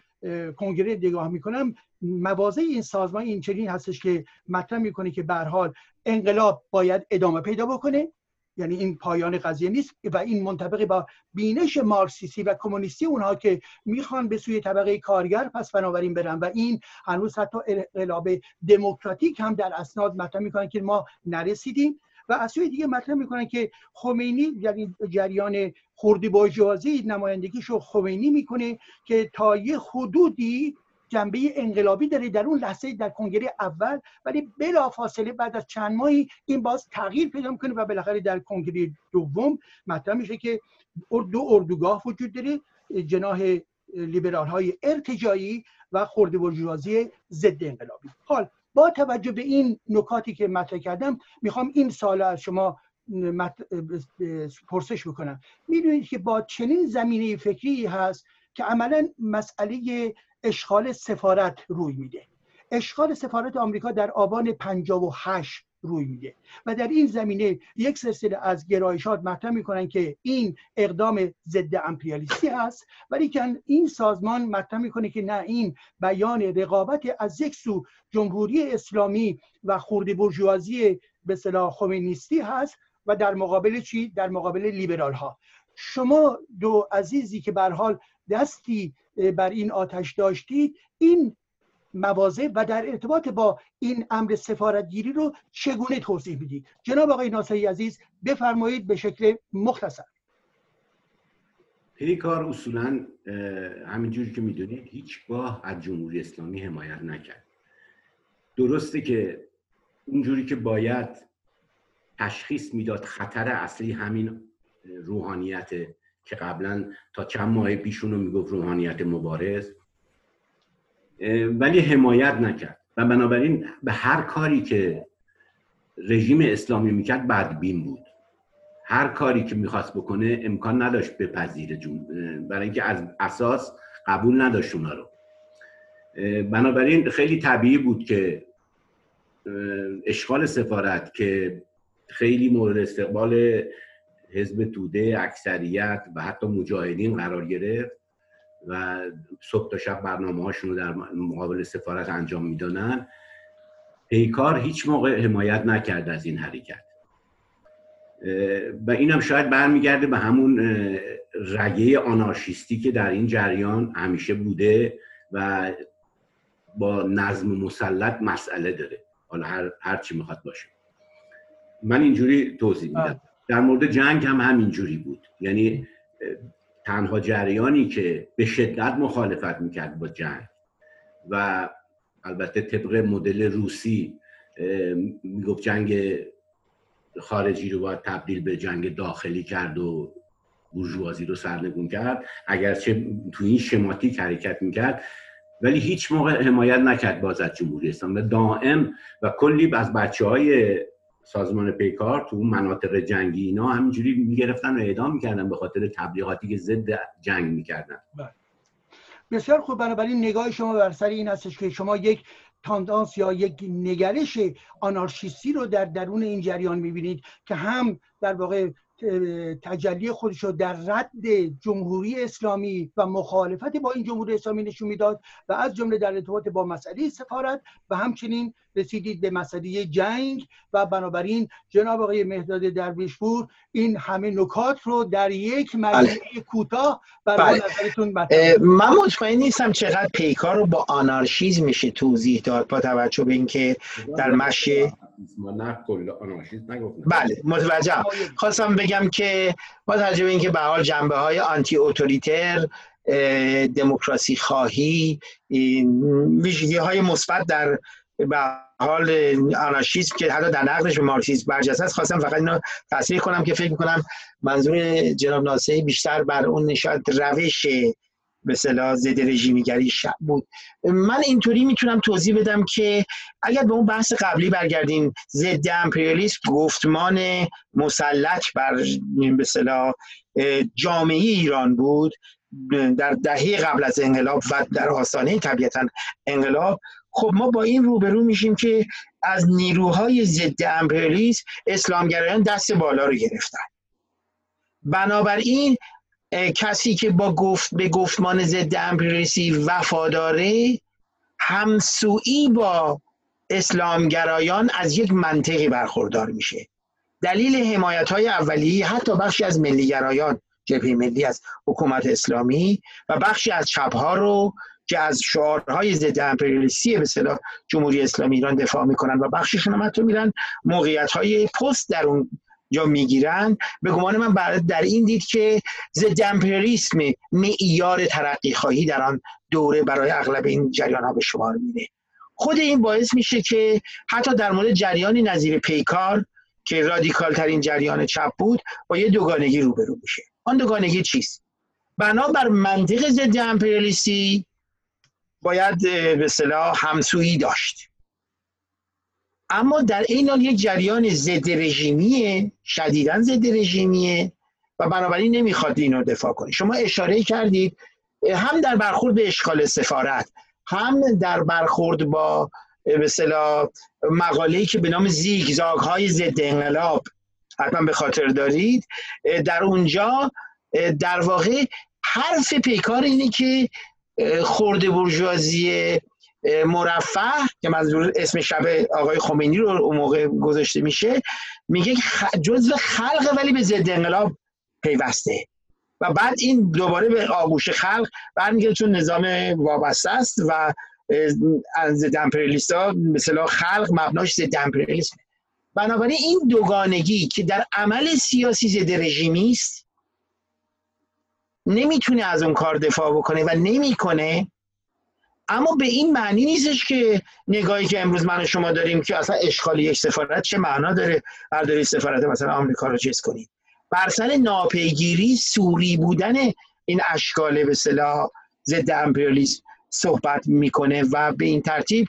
کنگره نگاه می‌کنم موازه این سازمان این چنین هستش که مطرح می‌کنه که به حال انقلاب باید ادامه پیدا بکنه. یعنی این پایان قضیه نیست و این منطبق با بینش مارکسیستی و کمونیستی اونها که می‌خوان به سوی طبقه کارگر پس بنابراین برن و این هنوز حتی انقلاب دموکراتیک هم در اسناد مطرح می‌کنن که ما نرسیدیم و از سوی دیگه مطرح می‌کنن که خمینی یعنی جریان خوردی نمایندگیش نمایندگیشو خمینی می‌کنه که تا یه حدودی جنبه انقلابی داره در اون لحظه در کنگره اول ولی بلا فاصله بعد از چند ماهی این باز تغییر پیدا می‌کنه و بالاخره در کنگره دوم مطرح میشه که دو اردوگاه وجود داره جناح لیبرال های ارتجایی و خورده برجوازی ضد انقلابی. حال با توجه به این نکاتی که مطرح کردم می‌خوام این سال از شما پرسش بکنم. می‌دونید که با چنین زمینه فکری هست که عملا مسئله اشغال سفارت روی میده. اشغال سفارت آمریکا در آبان 58 روی میده. و در این زمینه یک سلسله از گرایشات مطرح می‌کنن که این اقدام ضد امپریالیستی هست ولی که این سازمان مطرح می‌کنه که نه این بیان رقابت از یک سو جمهوری اسلامی و خورد برجوازی به صلاح خمینیستی هست و در مقابل چی؟ در مقابل لیبرال ها شما دو عزیزی که به حال دستی بر این آتش داشتید این مواضع و در ارتباط با این امر سفارتگیری رو چگونه توضیح می‌دید جناب آقای ناصری عزیز بفرمایید به شکل مختصر. کار اصولا همینجوری که می‌دونید هیچگاه از جمهوری اسلامی حمایت نکرد. درسته که اونجوری که باید تشخیص می‌داد خطر اصلی همین روحانیت که قبلا تا چند ماه پیشونو می‌گفت روحانیت مبارز ولی حمایت نکرد. و بنابراین به هر کاری که رژیم اسلامی می‌کرد بدبین بود. هر کاری که می‌خواست بکنه امکان نداشت بپذیره جون برای اینکه از اساس قبول نداشت اونا رو. بنابراین خیلی طبیعی بود که اشغال سفارت که خیلی مورد استقبال حزب توده اکثریت و حتی مجاهدین قرار گرفت و صبح تا شب برنامه هاشون رو در مقابل سفارت انجام می‌دانن پیکار هیچ موقع حمایت نکرد از این حرکت. و اینم شاید برمیگرده به همون رگه آنارشیستی که در این جریان همیشه بوده و با نظم مسلط مسئله داره. حالا هر, هر چی می‌خواد باشه. من اینجوری توضیح میدم. در مورد جنگ هم همینجوری بود. یعنی تنها جریانی که به شدت مخالفت می‌کرد با جنگ. و البته طبق مدل روسی می‌گفت جنگ خارجی رو باید تبدیل به جنگ داخلی کرد و بورژوازی رو سرنگون کرد. اگرچه تو این شماتیک حرکت می‌کرد ولی هیچ موقع حمایت نکرد باز از جمهوری اسلامی. دائم و کلی از بچه های سازمان پیکار تو مناطق جنگی اینا همینجوری می‌گرفتن و اعدام می‌کردن به خاطر تبلیغاتی که ضد جنگ می‌کردن بله. بسیار خوب بنابراین نگاه شما بر سر این هستش که شما یک تاندانس یا یک نگرش آنارشیستی رو در درون این جریان می‌بینید که هم در واقع تجلی خودش رو در رد جمهوری اسلامی و مخالفت با این جمهوری اسلامی نشون می‌داد و از جمله در ارتباط با مسئله سفارت و همچنین رسیدید به مسئله جنگ و بنابراین جناب آقای مهداد درویشپور این همه نکات رو در یک مجموعه بله. کوتاه برای بله. نظرتون من مطمئن نیستم چقدر پیکار رو با آنارشیزم میشه توضیح داد با توجه به اینکه در مشی بله متوجه خواستم بگم که با توجه به اینکه به حال جنبه های آنتی اوتوریتر دموکراسی خواهی ویژگی های مثبت در به حال آنارشیسم که حتی در نقدش به مارکسیسم برجسته است خواستم فقط اینو تصریح کنم که فکر می‌کنم منظور جناب ناصری بیشتر بر اون نشاد روش به صلاح ضد رژیمیگری شب بود. من اینطوری می‌تونم توضیح بدم که اگر به اون بحث قبلی برگردیم ضد امپریالیسم گفتمان مسلط بر به صلاح جامعه ایران بود در دهه قبل از انقلاب و در آستانه طبیعتا انقلاب. خب ما با این روبرو میشیم که از نیروهای ضد امپریالیسم اسلامگرایان دست بالا رو گرفتن. بنابراین کسی که با گفت به گفتمان ضد امپریالیستی وفاداره همسویی با اسلامگرایان از یک منطقی برخوردار میشه. دلیل حمایت های اولیه حتی بخشی از ملیگرایان جبهه ملی از حکومت اسلامی و بخشی از چپها رو که از شعارهای ضد امپریالیستی به اصطلاح جمهوری اسلامی ایران دفاع می‌کنن و بخششون هم حتی میرن موقعیت های پست در اون جا می‌گیرن. به گمان من در این دید که ضد امپریالیسم معیار ترقی خواهی در آن دوره برای اغلب این جریان ها به شمار میره. خود این باعث میشه که حتی در مورد جریانی نظیر پیکار که رادیکال ترین جریان چپ بود با یه دوگانگی روبرو میشه آن دوگانگی چیست؟ بنابر منطق ضد امپریالیستی باید به صلاح همسویی داشت. اما در این حال یک جریان ضد رژیمیه شدیدا ضد رژیمیه و بنابراین نمی‌خواد اینو دفاع کنه. شما اشاره کردید هم در برخورد به اشغال سفارت هم در برخورد با به اصطلاح مقاله‌ای که به نام زیگزاگ های ضد انقلاب حتما به خاطر دارید. در اونجا در واقع حرف پیکار اینه که خورده برجوازی مرفه که منظور اسم شب آقای خمینی رو اون موقع گذاشته میشه میگه جزو خلق ولی به ضد انقلاب پیوسته. و بعد این دوباره به آغوش خلق برمیگرده چون نظام وابسته است و ضد امپریالیست ها مثلا خلق مبناش ضد امپریالیسم. بنابراین این دوگانگی که در عمل سیاسی ضد رژیمی است نمی‌تونه از اون کار دفاع بکنه و نمی‌کنه اما به این معنی نیستش که نگاهی که امروز من و شما داریم که اصلا اشغال یک سفارت چه معنا داره برداری سفارت مثلا آمریکا رو چیز کنید. بر سر ناپیگیری سوری بودن این اشکال به صلاح ضد امپریالیسم صحبت می‌کنه و به این ترتیب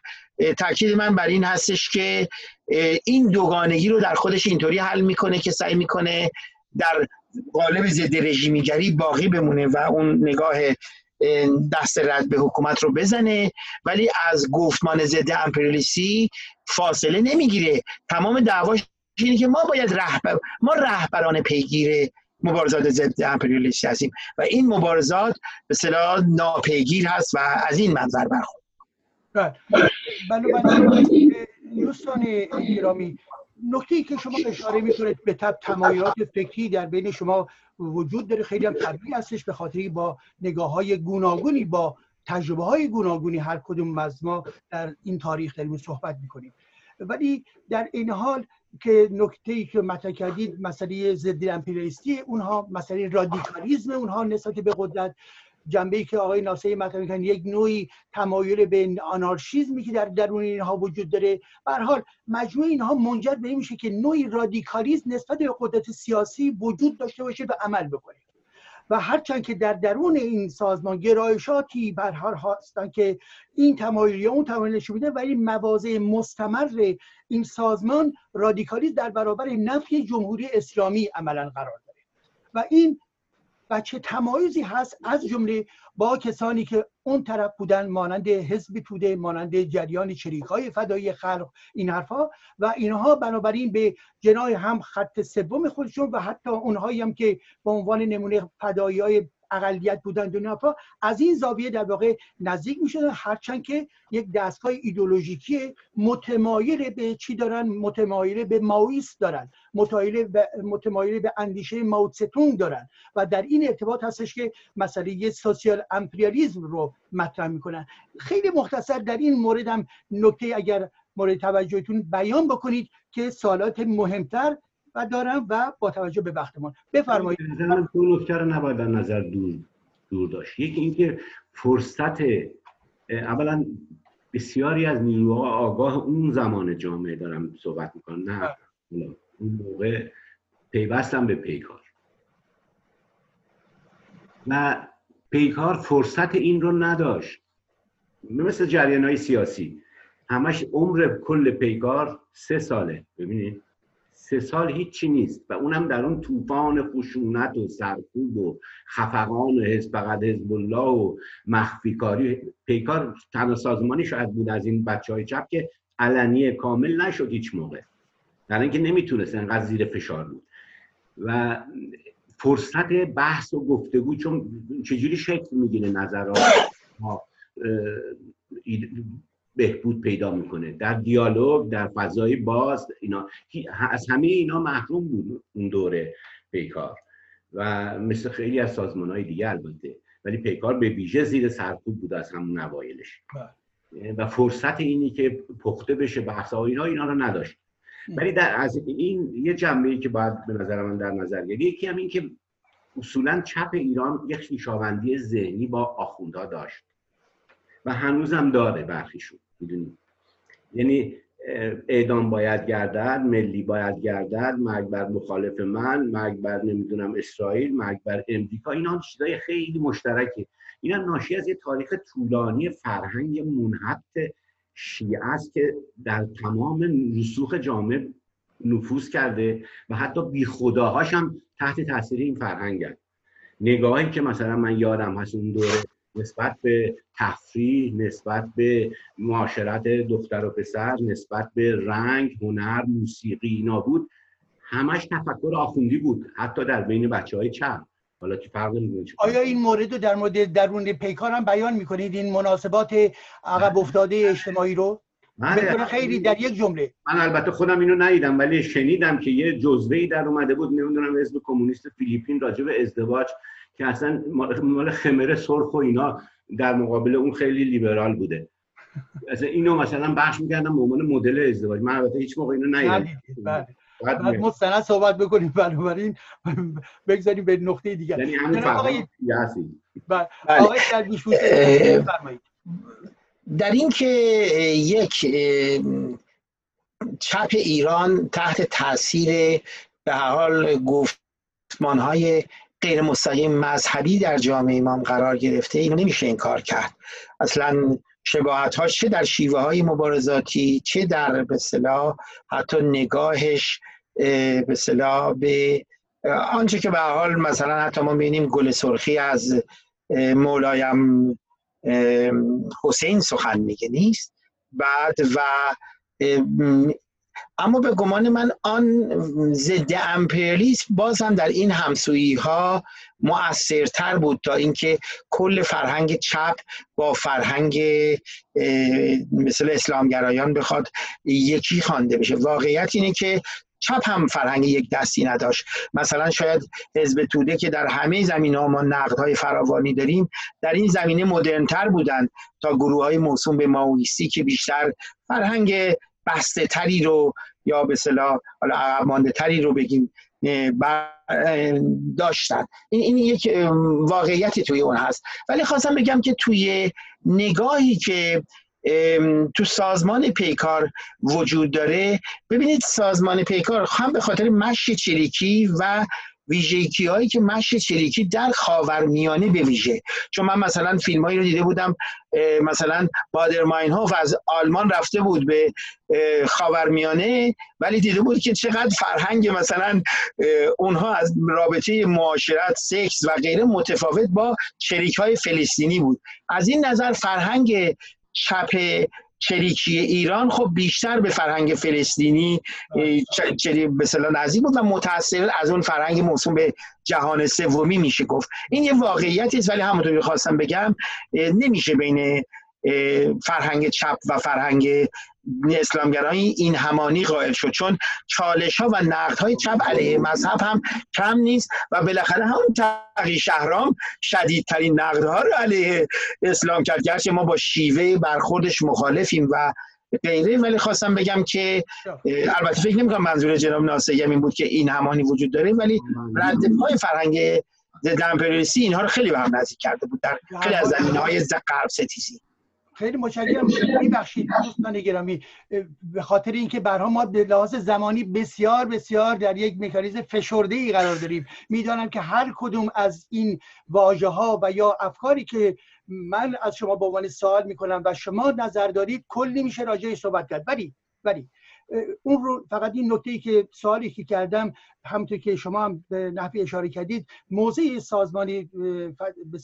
تاکید من بر این هستش که این دوگانگی رو در خودش اینطوری حل می‌کنه که سعی می‌کنه در قالب ضد رژیمیگری باقی بمونه و اون نگاه دست رد به حکومت رو بزنه ولی از گفتمان ضد امپریالیستی فاصله نمی‌گیره تمام دعواش اینه که ما باید رهبر ما رهبران پیگیر مبارزات ضد امپریالیستی هستیم و این مبارزات به صلاح ناپیگیر هست و از این منظر برخورد بله. بنابراین دوستان گرامی نکته که شما اشاره می‌کنید به تب تمایلات فکری در بین شما وجود داره خیلی هم طبیعی هستش به خاطری با نگاه های گوناگونی با تجربه های گوناگونی هر کدوم از ما در این تاریخ داریم صحبت می‌کنیم. ولی در این حال که نکته ای که مطرح کردید مسئله ضد امپریالیستی اونها مسئله رادیکالیزم اونها نسبت به قدرت جنبه ای که آقای ناصری مطرح می‌کنن یک نوعی تمایل به آنارشیزمی که در درون اینها وجود داره. به حال مجموع اینها منجر به این میشه که نوعی رادیکالیزم نسبت به قدرت سیاسی وجود داشته باشه و عمل بکنه. و هرچند که در درون این سازمان گرایشاتی بر هر هستن که این تمایل یا اون تمایل نشون میده ولی مواضع مستمر این سازمان رادیکالیسم در برابر نفی جمهوری اسلامی عملا قرار داره. و این بچه تمایزی هست از جمله با کسانی که اون طرف بودن مانند حزب توده مانند جریان چریک های فدایی خلق این حرفها و اینها بنابراین به جنای هم خط سوم خودشون و حتی اونهایی هم که به عنوان نمونه فدایی های اقلیت بودن دنیا از این زاویه در واقع نزدیک می‌شدن. هرچند که یک دستگاه ایدولوژیکی متمایل به چی دارن؟ متمایل به ماویست دارن. متمایل به, متمایل به اندیشه ماوتستون دارن. و در این ارتباط هستش که مسئله سوسیال امپریالیزم رو مطرح می‌کنن. خیلی مختصر در این مورد هم نکته اگر مورد توجهتون بیان بکنید که سوالات مهمتر و دارم و با توجه به وقتمان. بفرمایید. دو نکته رو نباید در نظر دور دور داشت. یکی اینکه فرصت اولا بسیاری از نیروها آگاه اون زمان جامعه دارم صحبت می‌کنم نه بله. اون موقع پیوستم به پیکار. و پیکار فرصت این رو نداشت. مثل جریان های سیاسی. همش عمر کل پیکار سه ساله. ببینید. سه سال هیچی نیست و اونم در اون طوفان خشونت و سرکوب و خفقان و حزب فقط حزب الله و مخفی کاری پیکار تنها سازمانی شاید بود از این بچه های چپ که علنی کامل نشد هیچ موقع. در اینکه نمی‌تونست انقدر زیر فشار بود. و فرصت بحث و گفتگو چون چجوری شکل می‌گیره نظرات بهبود پیدا می‌کنه. در دیالوگ در فضای باز اینا از همه اینا محروم بود اون دوره پیکار. و مثل خیلی از سازمان های دیگه البته. ولی پیکار به ویژه زیر سرکوب بود از همون نوایلش بله. و فرصت اینی که پخته بشه بحث اینا اینا رو نداشت. ولی در از این یه جنبه ای که باید به نظر من در نظر گرفت یکی هم این که اصولا چپ ایران یک خویشاوندی ذهنی با آخوندها داشت. و هنوزم داره برخیشون می‌دونید یعنی اعدام باید گردد ملی باید گردد مرگ بر مخالف من مرگ بر نمی‌دونم اسرائیل مرگ بر امریکا اینا چیزای خیلی مشترکه اینا ناشی از یه تاریخ طولانی فرهنگ منحط شیعه است که در تمام رسوخ جامعه نفوذ کرده و حتی بی خداهاش هم تحت تاثیر این فرهنگ هست. نگاهی که مثلا من یادم هست اون دوره نسبت به تفریح نسبت به معاشرت دختر و پسر نسبت به رنگ هنر موسیقی اینا بود. همش تفکر آخوندی بود حتی در بین بچه های چپ. حالا که فرق آیا این مورد رو در مورد درون پیکار هم بیان می‌کنید؟ این مناسبات عقب افتاده اجتماعی رو؟ من خیلی در یک جمله. من البته خودم اینو ندیدم ولی شنیدم که یه جزوه ای در اومده بود. نمی‌دونم حزب کمونیست فیلیپین راجع به ازدواج که اصلا مال خمره سرخ و اینا در مقابل اون خیلی لیبرال بوده. اصلا اینو مثلا بخش می‌کردم به عنوان مدل ازدواج. من البته هیچ موقع اینو ندیدم بله بعد مستند صحبت بکنیم بنابراین بگذاریم به نقطه دیگر. یعنی همین آقای بله. آقای در اینکه یک چپ ایران تحت تاثیر به حال گفتمان های غیر مستقیم مذهبی در جامعه امام قرار گرفته اینو نمیشه این کار کرد. اصلا شباهت ها چه در شیوه های مبارزاتی چه در به حتی نگاهش به به آنچه که به حال مثلا حتی ما بینیم گل سرخی از مولایم حسین سخن میگه نیست؟ بعد و اما به گمان من آن ضد امپریالیسم باز هم در این همسویی ها مؤثرتر بود تا اینکه کل فرهنگ چپ با فرهنگ مثل اسلامگرایان بخواد یکی خوانده بشه. واقعیت اینه که چپ هم فرهنگ یک دستی نداشت. مثلا شاید حزب توده که در همه زمین ها ما نقد فراوانی داریم در این زمینه مدرنتر بودند تا گروه های موسوم به ماویستی که بیشتر فرهنگ بسته تری رو یا به حالا عقب مانده تری رو بگیم داشتن. این, این یک واقعیتی توی اون هست. ولی خواستم بگم که توی نگاهی که تو سازمان پیکار وجود داره ببینید سازمان پیکار هم به خاطر مشی چریکی و ویژگی هایی که مشی چریکی در خاورمیانه به ویژه. چون من مثلا فیلم هایی رو دیده بودم مثلا بادرماین ها از آلمان رفته بود به خاورمیانه ولی دیده بود که چقدر فرهنگ مثلا اونها از رابطه معاشرت سکس و غیره متفاوت با چریک های فلسطینی بود. از این نظر فرهنگ چپ چریکی ایران خب بیشتر به فرهنگ فلسطینی به نزدیک بود و متاثر از اون فرهنگ موسوم به جهان سومی میشه گفت. این یه واقعیتی است ولی همونطوری خواستم بگم نمیشه بین فرهنگ چپ و فرهنگ اسلامگرایی این همانی قائل شد چون چالش ها و نقد های چپ علیه مذهب هم کم نیست و بالاخره هم تقی شهرام شدیدترین نقد ها رو علیه اسلام کرد. گرچه ما با شیوه برخوردش مخالفیم و غیره ولی خواستم بگم که البته فکر نمی کنم منظور جناب ناصری این بود که این همانی وجود داره ولی رد پای فرهنگ دمپریسی اینها رو خیلی به هم نزدیک کرده بود در خیلی از زمینه های غرب ستیزی. خیلی متشکرم میبخشید دوستان گرامی به خاطر اینکه برها ما به لحاظ زمانی بسیار بسیار در یک مکانیزم فشرده ای قرار داریم. می‌دانم که هر کدوم از این واژه ها و یا افکاری که من از شما به عنوان سوال می‌کنم و شما نظر دارید کلی میشه راجعش صحبت کرد. ولی ولی اون رو فقط این نکته ای که سوالی که کردم همونطور که شما هم به نحوی اشاره کردید موضع سازمانی به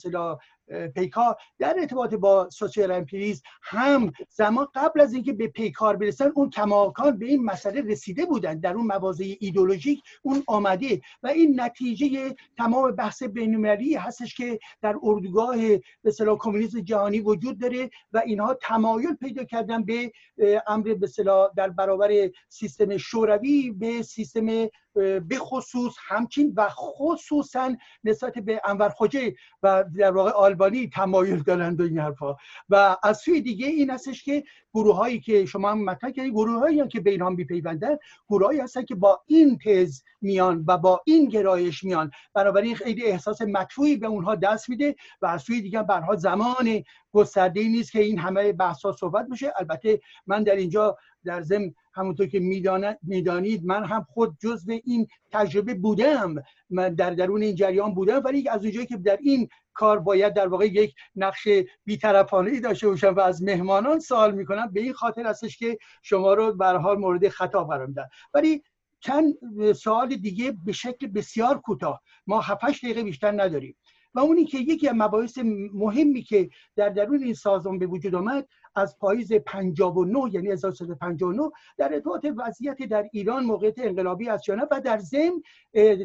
پیکار در ارتباط با سوسیال امپریز هم زمان قبل از اینکه به پیکار برسن اون کماکان به این مسئله رسیده بودن. در اون مواضع ایدولوژیک اون آمده و این نتیجه تمام بحث بینالمللی هستش که در اردوگاه به اصطلاح کمونیسم جهانی وجود داره و اینها تمایل پیدا کردن به امر به در برابر سیستم شوروی به سیستم به خصوص همچین و خصوصا نسبت به انور خوجه و در واقع آلبانی تمایل دارند و این حرفا. و از سوی دیگه این هستش که گروه هایی که شما هم مطرح کردید گروه هایی که به اینها میپیوندن گروه هایی هستن که با این تز میان و با این گرایش میان. بنابراین خیلی احساس مدفوعی به اونها دست میده و از سوی دیگه برها زمان گسترده نیست که این همه بحث صحبت بشه. البته من در اینجا در ضمن همونطور که می‌دانید من هم خود جزو این تجربه بودم. من در درون این جریان بودم ولی از اونجایی که در این کار باید در واقع یک نقش بیطرفانه ای داشته باشم و از مهمانان سوال می‌کنم به این خاطر هستش که شما رو به حال مورد خطا قرار میدن ولی چند سوال دیگه به شکل بسیار کوتاه. ما 7 دقیقه بیشتر نداریم. و اونی که یکی از مباحث مهمی که در درون این سازمان به وجود آمد از پاییز 59 یعنی 1359 در ارتباط وضعیت در ایران موقعیت انقلابی از جانب و در ضمن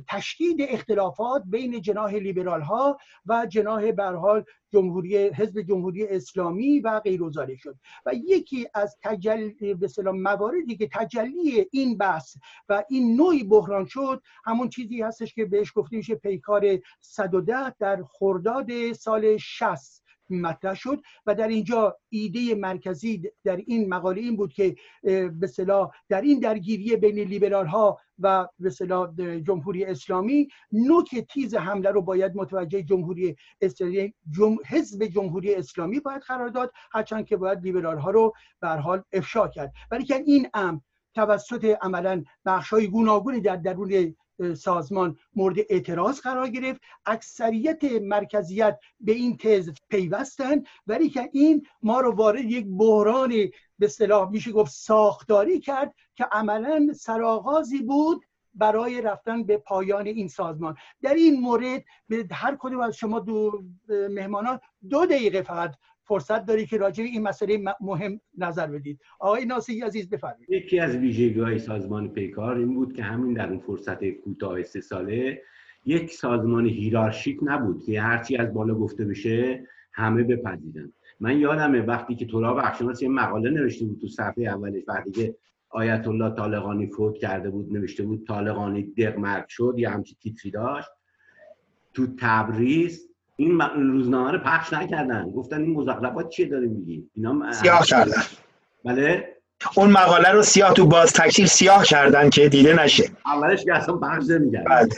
تشدید اختلافات بین جناح لیبرال ها و جناح برحال جمهوری حزب جمهوری اسلامی و غیر شد. و یکی از تجلی به مواردی که تجلی این بحث و این نوعی بحران شد همون چیزی هستش که بهش گفته میشه پیکار 110 در خرداد سال 60 مطرح شد و در اینجا ایده مرکزی در این مقاله این بود که به در این درگیری بین لیبرال ها و به جمهوری اسلامی نوک تیز حمله رو باید متوجه جمهوری اسلامی جم... حزب جمهوری اسلامی باید قرار داد هرچند که باید لیبرال ها رو به حال افشا کرد. ولی که این امر توسط عملا بخش های گوناگونی در درون سازمان مورد اعتراض قرار گرفت. اکثریت مرکزیت به این تز پیوستند ولی که این ما رو وارد یک بحران به صلاح میشه گفت ساختاری کرد که عملا سرآغازی بود برای رفتن به پایان این سازمان. در این مورد به هر کدوم از شما دو مهمانان دو دقیقه فقط فرصت داری که راجع این مسئله مهم نظر بدید. آقای ناصری عزیز بفرمایید. یکی از ویژگی‌های سازمان پیکار این بود که همین در اون فرصت کوتاه سه ساله یک سازمان هیرارشیک نبود که هرچی از بالا گفته بشه همه بپذیرن. من یادمه وقتی که تراب بخشناس یه مقاله نوشته بود تو صفحه اولش وقتی که آیت الله طالقانی فوت کرده بود نوشته بود طالقانی دقمرگ شد یا همچی تیتری داشت. تو تبریز این روزنامه رو پخش نکردن. گفتن این مزخرفات چیه داره میگی؟ اینا سیاه کردن. بله. اون مقاله رو سیاه تو باز تکشیر سیاه کردن که دیده نشه. اولش که اصلا پخش نمی‌کردن. بله.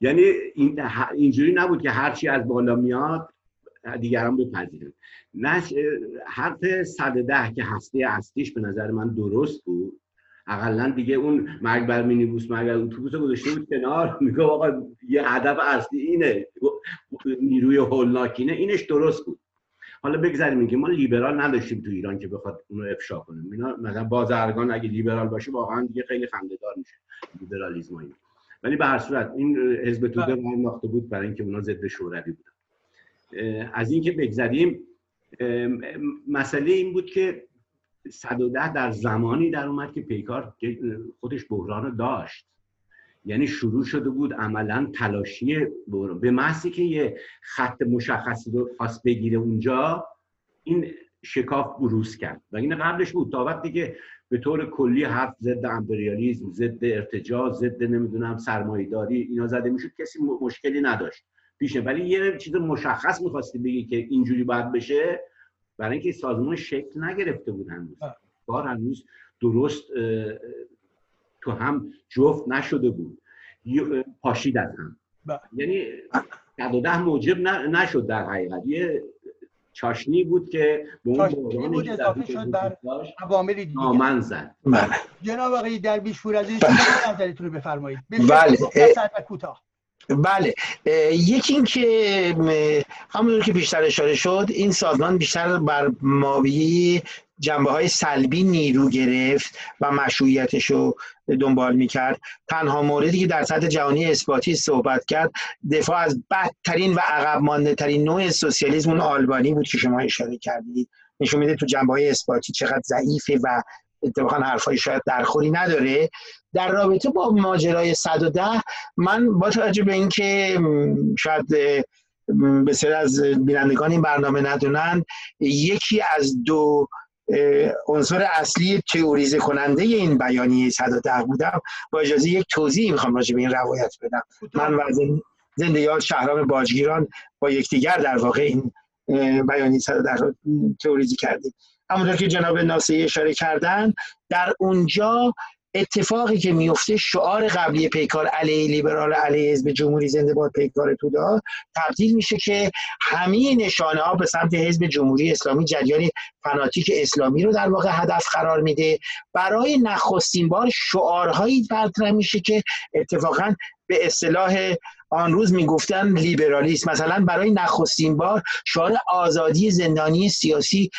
یعنی این اینجوری نبود که هرچی از بالا میاد دیگران بپذیرن. نش حرف 110 که هسته اصلیش به نظر من درست بود. اقلا دیگه اون مرگ بر مینیبوس مرگ اتوبوس گذاشته بود کنار. میگه آقا یه هدف اصلی اینه. نیروی هولناکینه اینش درست بود. حالا بگذاریم اینکه ما لیبرال نداشتیم تو ایران که بخواد اونو افشا کنیم اینا مثلا بازرگان اگه لیبرال باشه واقعا دیگه خیلی خنده‌دار میشه. لیبرالیسم این ولی به هر صورت این حزب توده ناخته بود برای اینکه اونا ضد شوروی بودن. از اینکه بگذریم مسئله این بود که 110 در زمانی در اومد که پیکار خودش بحران داشت. یعنی شروع شده بود عملا تلاشی به محضی که یه خط مشخصی رو خواست بگیره اونجا این شکاف بروز کرد. و این قبلش بود. تا وقتی که به طور کلی حرف ضد امپریالیسم ضد ارتجاع ضد نمی‌دونم سرمایه‌داری اینا زده می‌شد کسی مشکلی نداشت. پیشه ولی یه چیز مشخص می‌خواستی بگی که اینجوری باید بشه برای اینکه سازمان شکل نگرفته بود هنوز کار هنوز درست تو هم جفت نشده بود. پاشید از هم. یعنی ده موجب نشد در حقیقت. یه چاشنی بود که به اون بود اضافه شد بر عوامل دیگه. نامن زد. بله. جناب آقای درویش پور عزیز نظرتون رو بفرمایید؟ بله. کوتاه. بله. یکی این که همونطور که بیشتر اشاره شد این سازمان بیشتر بر ماوی جنبه های سلبی نیرو گرفت و مشروعیتش رو دنبال می‌کرد. تنها موردی که در سطح جهانی اثباتی صحبت کرد دفاع از بدترین و عقب مانده ترین نوع سوسیالیسم آلبانی بود که شما اشاره کردید. نشون میده تو جنبه های اثباتی چقدر ضعیفه و اتفاقا حرفای شاید درخوری نداره. در رابطه با ماجرای 110 من با توجه به اینکه شاید بسیار از بینندگان این برنامه ندونن یکی از دو عنصر اصلی تئوریزه کننده این بیانیه 110 بودم. با اجازه یک توضیح می‌خوام راجع به این روایت بدم. من و زنده یاد شهرام باجگیران با یکدیگر در واقع این بیانیه 110 رو کردیم. همونطور که جناب ناصری اشاره کردن در اونجا اتفاقی که میفته شعار قبلی پیکار علیه لیبرال علیه حزب جمهوری زنده باد پیکار تودا تبدیل میشه که همه نشانه ها به سمت حزب جمهوری اسلامی جریان فناتیک اسلامی رو در واقع هدف قرار میده. برای نخستین بار شعارهایی مطرح میشه که اتفاقا به اصطلاح آن روز می‌گفتن لیبرالیسم مثلا برای نخستین بار شعار آزادی زندانی سیاسی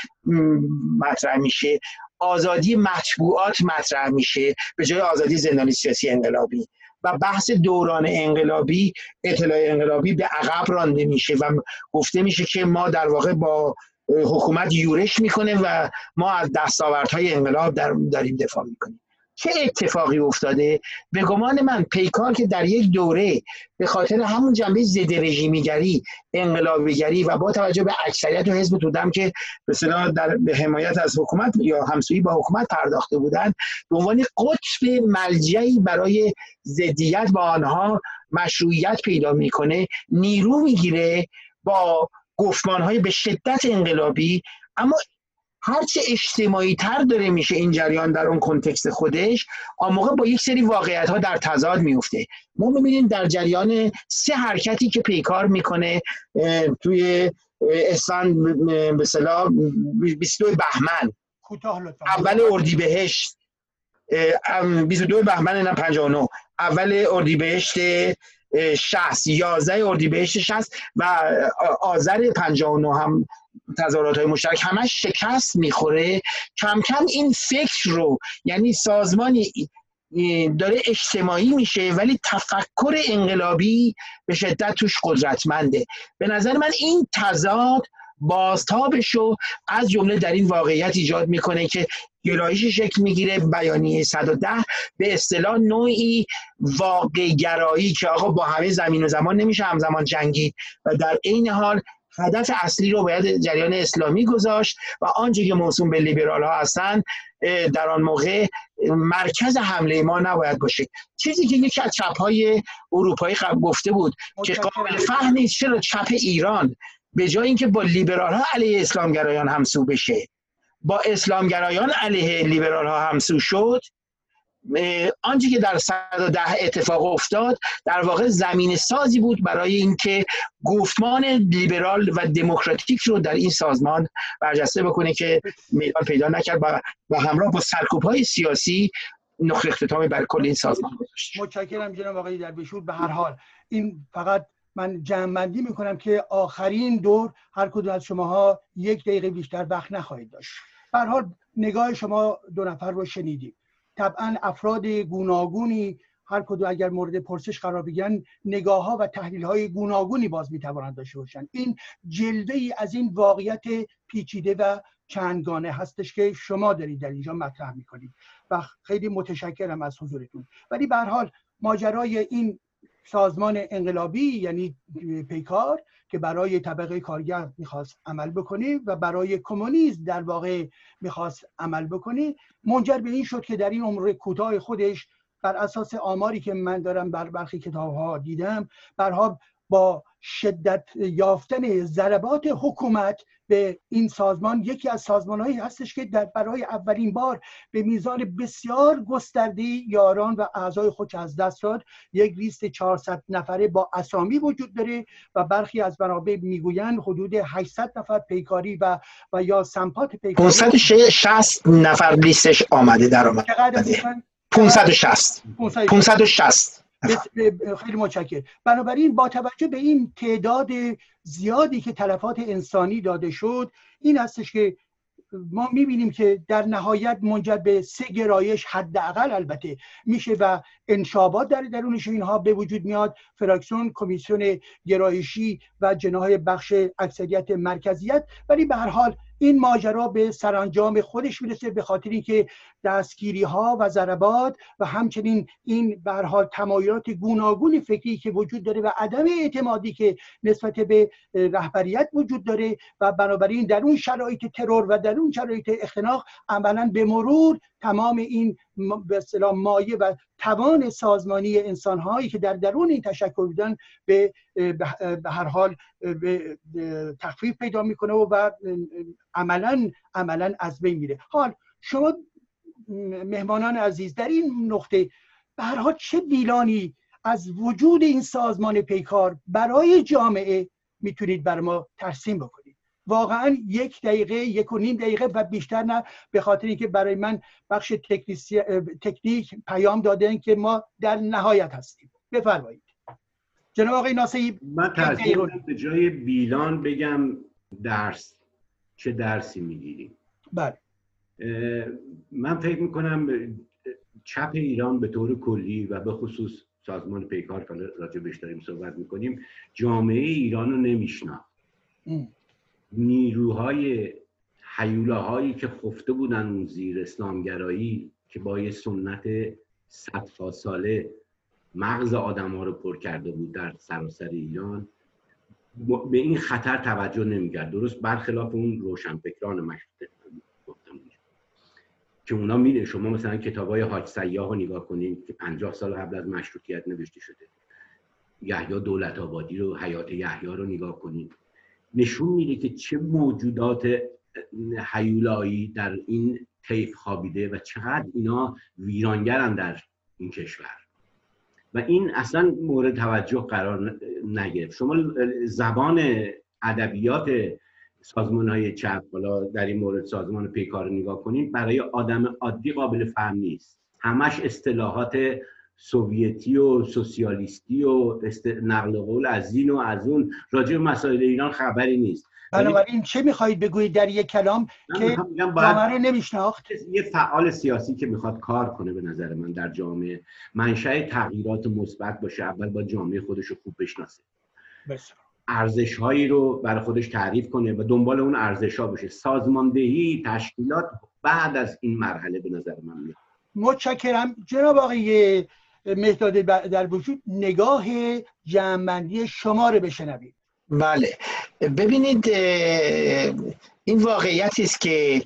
مطرح میشه. آزادی مطبوعات مطرح میشه به جای آزادی زندانی سیاسی انقلابی. و بحث دوران انقلابی اطلاع انقلابی به عقب رانده میشه و گفته میشه که ما در واقع با حکومت یورش می‌کنه و ما از دستاوردهای انقلاب در داریم دفاع می‌کنیم. چه اتفاقی افتاده؟ به گمان من پیکار که در یک دوره به خاطر همون جنبه ضد رژیمیگری انقلابیگری و با توجه به اکثریت و حزب تودم که به در به حمایت از حکومت یا همسویی با حکومت پرداخته بودند به عنوان قطب ملجعی برای ضدیت با آنها مشروعیت پیدا می‌کنه نیرو می‌گیره با گفتمان های به شدت انقلابی اما هرچه اجتماعی تر داره میشه این جریان در اون کنتکست خودش آن موقع با یک سری واقعیت ها در تضاد میفته ما ببینیم در جریان سه حرکتی که پیکار می‌کنه توی اسفند به صلاح 22 بهمن. اول اردیبهشت 22 بهمن نه 59 اول اردیبهشت 60 11 اردیبهشت 60 و آذر 59 هم تظاهرات های مشترک همش شکست می‌خوره. کم کم این فکر رو یعنی سازمانی داره اجتماعی میشه ولی تفکر انقلابی به شدت توش قدرتمنده. به نظر من این تضاد بازتابش رو از جمله در این واقعیت ایجاد می‌کنه که گرایش شکل می‌گیره. بیانیه 110 به اصطلاح نوعی واقع گرایی که آقا با همه زمین و زمان نمیشه همزمان جنگید و در عین حال هدف اصلی رو باید جریان اسلامی گذاشت و آنچه که موسوم به لیبرال ها هستن در آن موقع مرکز حمله ما نباید باشه. چیزی که یکی از چپ های اروپایی گفته بود که قابل فهم نیست چرا چپ ایران به جای اینکه با لیبرال ها علیه اسلامگرایان همسو بشه با اسلامگرایان علیه لیبرال ها همسو شد آنچه که در 110 اتفاق افتاد در واقع زمین سازی بود برای اینکه گفتمان لیبرال و دموکراتیک رو در این سازمان برجسته بکنه که میدان پیدا نکرد و همراه با سرکوب های سیاسی نقطه اختتامی بر کل این سازمان گذاشت. متشکرم جناب آقای درویشور به هر حال این فقط من جمعبندی می‌کنم که آخرین دور هر کدوم از شماها یک دقیقه بیشتر وقت نخواهید داشت. به حال نگاه شما دو نفر رو شنیدیم. طبعا افراد گوناگونی هر کدوم اگر مورد پرسش قرار بگیرن نگاه ها و تحلیل های گوناگونی باز می‌توانند داشته باشند. این جلوه ای از این واقعیت پیچیده و چندگانه هستش که شما دارید در اینجا مطرح می‌کنید. و خیلی متشکرم از حضورتون. ولی به حال ماجرای این سازمان انقلابی یعنی پیکار که برای طبقه کارگر می‌خواست عمل بکنه و برای کمونیسم در واقع می‌خواست عمل بکنه منجر به این شد که در این عمر کوتاه خودش بر اساس آماری که من دارم بر برخی کتاب ها دیدم برها با شدت یافتن ضربات حکومت به این سازمان یکی از سازمان هایی هستش که در برای اولین بار به میزان بسیار گسترده یاران و اعضای خود از دست داد یک لیست 400 نفره با اسامی وجود داره و برخی از منابع می‌گویند حدود 800 نفر پیکاری و و یا سمپات پیکاری 560 نفر لیستش آمده در آمده. 560 560 خیلی متشکر بنابراین با توجه به این تعداد زیادی که تلفات انسانی داده شد این هستش که ما می‌بینیم که در نهایت منجر به سه گرایش حداقل البته میشه و انشابات در درونش اینها به وجود میاد. فراکسیون کمیسیون گرایشی و جناح بخش اکثریت مرکزیت. ولی به هر حال این ماجرا به سرانجام خودش می‌رسه به خاطر اینکه دستگیری ها و ضربات و همچنین این به حال تمایلات گوناگون فکری که وجود داره و عدم اعتمادی که نسبت به رهبریت وجود داره و بنابراین در اون شرایط ترور و در اون شرایط اختناق عملا به مرور تمام این به اصطلاح مایه و توان سازمانی انسان هایی که در درون این تشکل بودن به به هر حال به تخفیف پیدا می‌کنه و عملا عملا از بین میره. حال شما مهمانان عزیز در این نقطه به هر حال چه ویلانی از وجود این سازمان پیکار برای جامعه می‌تونید بر ما ترسیم بکنید؟ واقعا یک دقیقه یک و نیم دقیقه و بیشتر نه به خاطر اینکه برای من بخش تکنیک پیام دادن که ما در نهایت هستیم. بفرمایید. جناب آقای ناصری من به جای بیلان بگم درس چه درسی می‌گیریم. بله. من فکر می‌کنم چپ ایران به طور کلی و به خصوص سازمان پیکار که راجع بهش داریم صحبت می‌کنیم جامعه ایران رو نمیشناخت. نیروهای حیولاهایی که خفته بودن اون زیر اسلامگرایی که با یه سنت صد ساله مغز آدم ها رو پر کرده بود در سراسر ایران به این خطر توجه نمی‌کرد. درست برخلاف اون روشنفکران مشروطه گفتم که اونا میده. شما مثلا کتاب های حاج سیاه رو نگاه کنید که پنجاه سال قبل از مشروطیت نوشته شده. یحیی دولت آبادی رو حیات یحیی رو نگاه کنید نشون میده که چه موجودات حیولایی در این طیف خوابیده و چقدر اینا ویرانگرن در این کشور. و این اصلا مورد توجه قرار نگرفت. شما زبان ادبیات سازمان های چپ حالا در این مورد سازمان پیکار نگاه کنید برای آدم عادی قابل فهم نیست. همش اصطلاحات سوویتی و سوسیالیستی و نقل قول از این و از اون. راجع به مسائل ایران خبری نیست. بنابراین چه می‌خواهید بگویید در یک کلام که جامعه نمیشناخت؟ یه فعال سیاسی که می‌خواد کار کنه به نظر من در جامعه منشأ تغییرات مثبت باشه اول با جامعه خودش رو خوب بشناسه. ارزش هایی رو برای خودش تعریف کنه و دنبال اون ارزش ها باشه. سازماندهی تشکیلات بعد از این مرحله به نظر من میاد. متشکرم. جناب آقای مهداد در وجود نگاه جمعبندی شما رو بشنوید. بله. ببینید این واقعیتی است که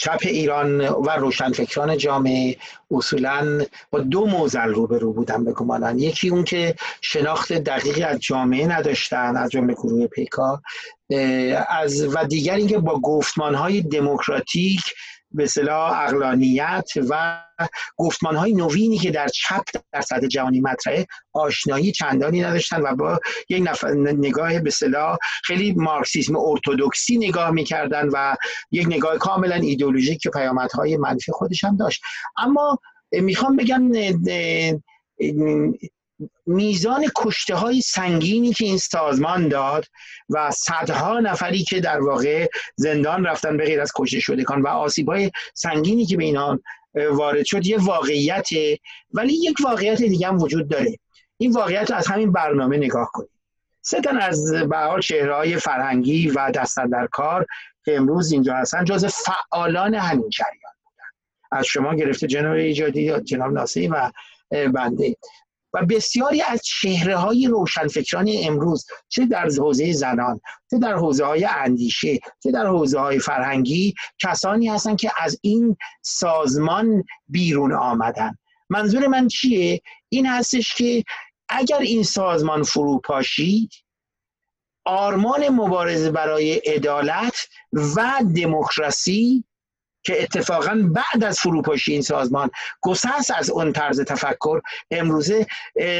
چپ ایران و روشنفکران جامعه اصولا با دو موزل روبرو بودن به گمانن یکی اون که شناخت دقیقی از جامعه نداشتن از جمله گروه پیکا از و دیگر اینکه با گفتمان های دموکراتیک به صلاح اقلانیت و گفتمان های نوینی که در چپ در سطح جهانی مطرحه آشنایی چندانی نداشتن و با یک نگاه به صلاح خیلی مارکسیسم ارتودکسی نگاه می‌کردن و یک نگاه کاملا ایدئولوژیک که پیامدهای منفی خودش هم داشت. اما می‌خوام بگم میزان کشته های سنگینی که این سازمان داد و صدها نفری که در واقع زندان رفتن به غیر از کشته شدگان و آسیب های سنگینی که به اینا وارد شد یه واقعیته ولی یک واقعیت دیگه هم وجود داره. این واقعیت رو از همین برنامه نگاه کنید. سه از به حال های فرهنگی و دستن در کار که امروز اینجا هستن جز فعالان همین جریان بودن. از شما گرفته جناب ایجادی جناب ناصری و بنده. و بسیاری از چهره های روشنفکران امروز چه در حوزه زنان چه در حوزه های اندیشه چه در حوزه های فرهنگی کسانی هستند که از این سازمان بیرون آمدن. منظور من چیه؟ این هستش که اگر این سازمان فرو پاشید آرمان مبارزه برای عدالت و دموکراسی که اتفاقا بعد از فروپاشی این سازمان گسست از اون طرز تفکر. امروزه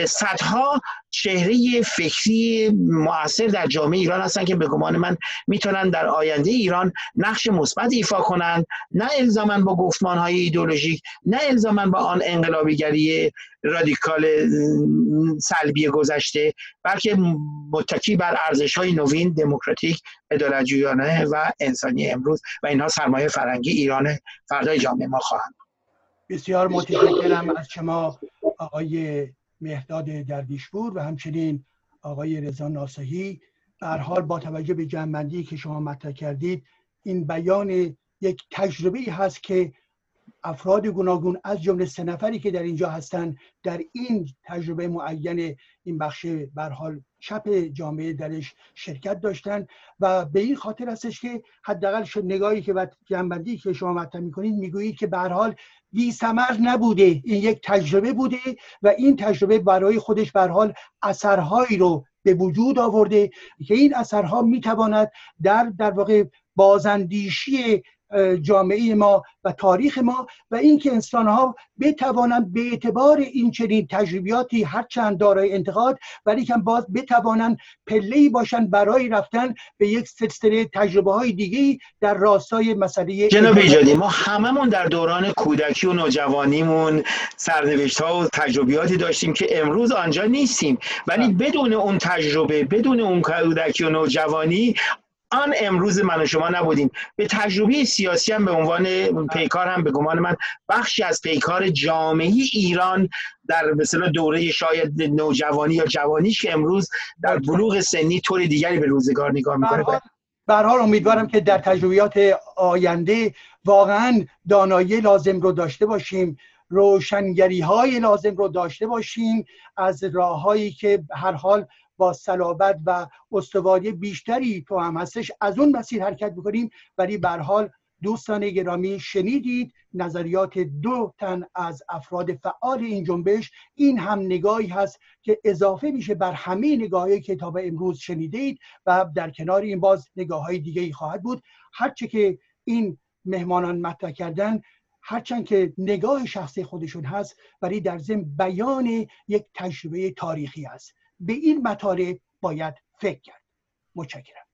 صدها چهره فکری موثر در جامعه ایران هستن که به گمان من می‌تونن در آینده ایران نقش مثبت ایفا کنند نه الزاما با گفتمان های ایدولوژیک نه الزاما با آن انقلابیگری رادیکال سلبی گذشته بلکه متکی بر ارزش های نوین دموکراتیک عدالتجویانه و انسانی امروز و اینها سرمایه فرنگی ایران فردای جامعه ما خواهند بسیار متشکرم از شما آقای مهداد دردیشپور و همچنین آقای رضا ناسهی در حال با توجه به جنبندی که شما مطرح کردید این بیان یک تجربه هست که افراد گوناگون از جمله سه نفری که در اینجا هستند در این تجربه معین این بخش بر حال چپ جامعه درش شرکت داشتن و به این خاطر هستش که حداقل نگاهی که و جنبندی که شما مطرح می‌کنید می‌گویید که به حال بی سمر نبوده. این یک تجربه بوده و این تجربه برای خودش به حال اثرهایی رو به وجود آورده که این اثرها می‌تواند در در واقع بازندیشی جامعه ما و تاریخ ما و اینکه انسان ها بتوانند به اعتبار این چنین تجربیاتی هرچند دارای انتقاد ولی که باز بتوانند پله باشند برای رفتن به یک سلسله تجربه های دیگه در راستای مسئله جناب ایجادی ما هممون در دوران کودکی و نوجوانیمون سرنوشت ها و تجربیاتی داشتیم که امروز آنجا نیستیم. ولی بدون اون تجربه بدون اون کودکی و نوجوانی الان امروز من و شما نبودیم. به تجربه سیاسی هم به عنوان پیکار هم به گمان من بخشی از پیکار جامعه ایران در مثلا دوره شاید نوجوانی یا جوانیش که امروز در بلوغ سنی طور دیگری به روزگار نگاه می‌کنه. به حال امیدوارم که در تجربیات آینده واقعا دانایی لازم رو داشته باشیم روشنگری های لازم رو داشته باشیم از راههایی که هر حال با صلابت و استواری بیشتری تو هم هستش. از اون مسیر حرکت بکنیم ولی به حال دوستان گرامی شنیدید نظریات دو تن از افراد فعال این جنبش. این هم نگاهی هست که اضافه میشه بر همه نگاهی کتاب امروز شنیدید و در کنار این باز نگاه های دیگه ای خواهد بود. هرچه که این مهمانان مطرح کردن هرچند که نگاه شخصی خودشون هست ولی در ضمن بیان یک تجربه تاریخی است به این مطالب باید فکر کرد. متشکرم.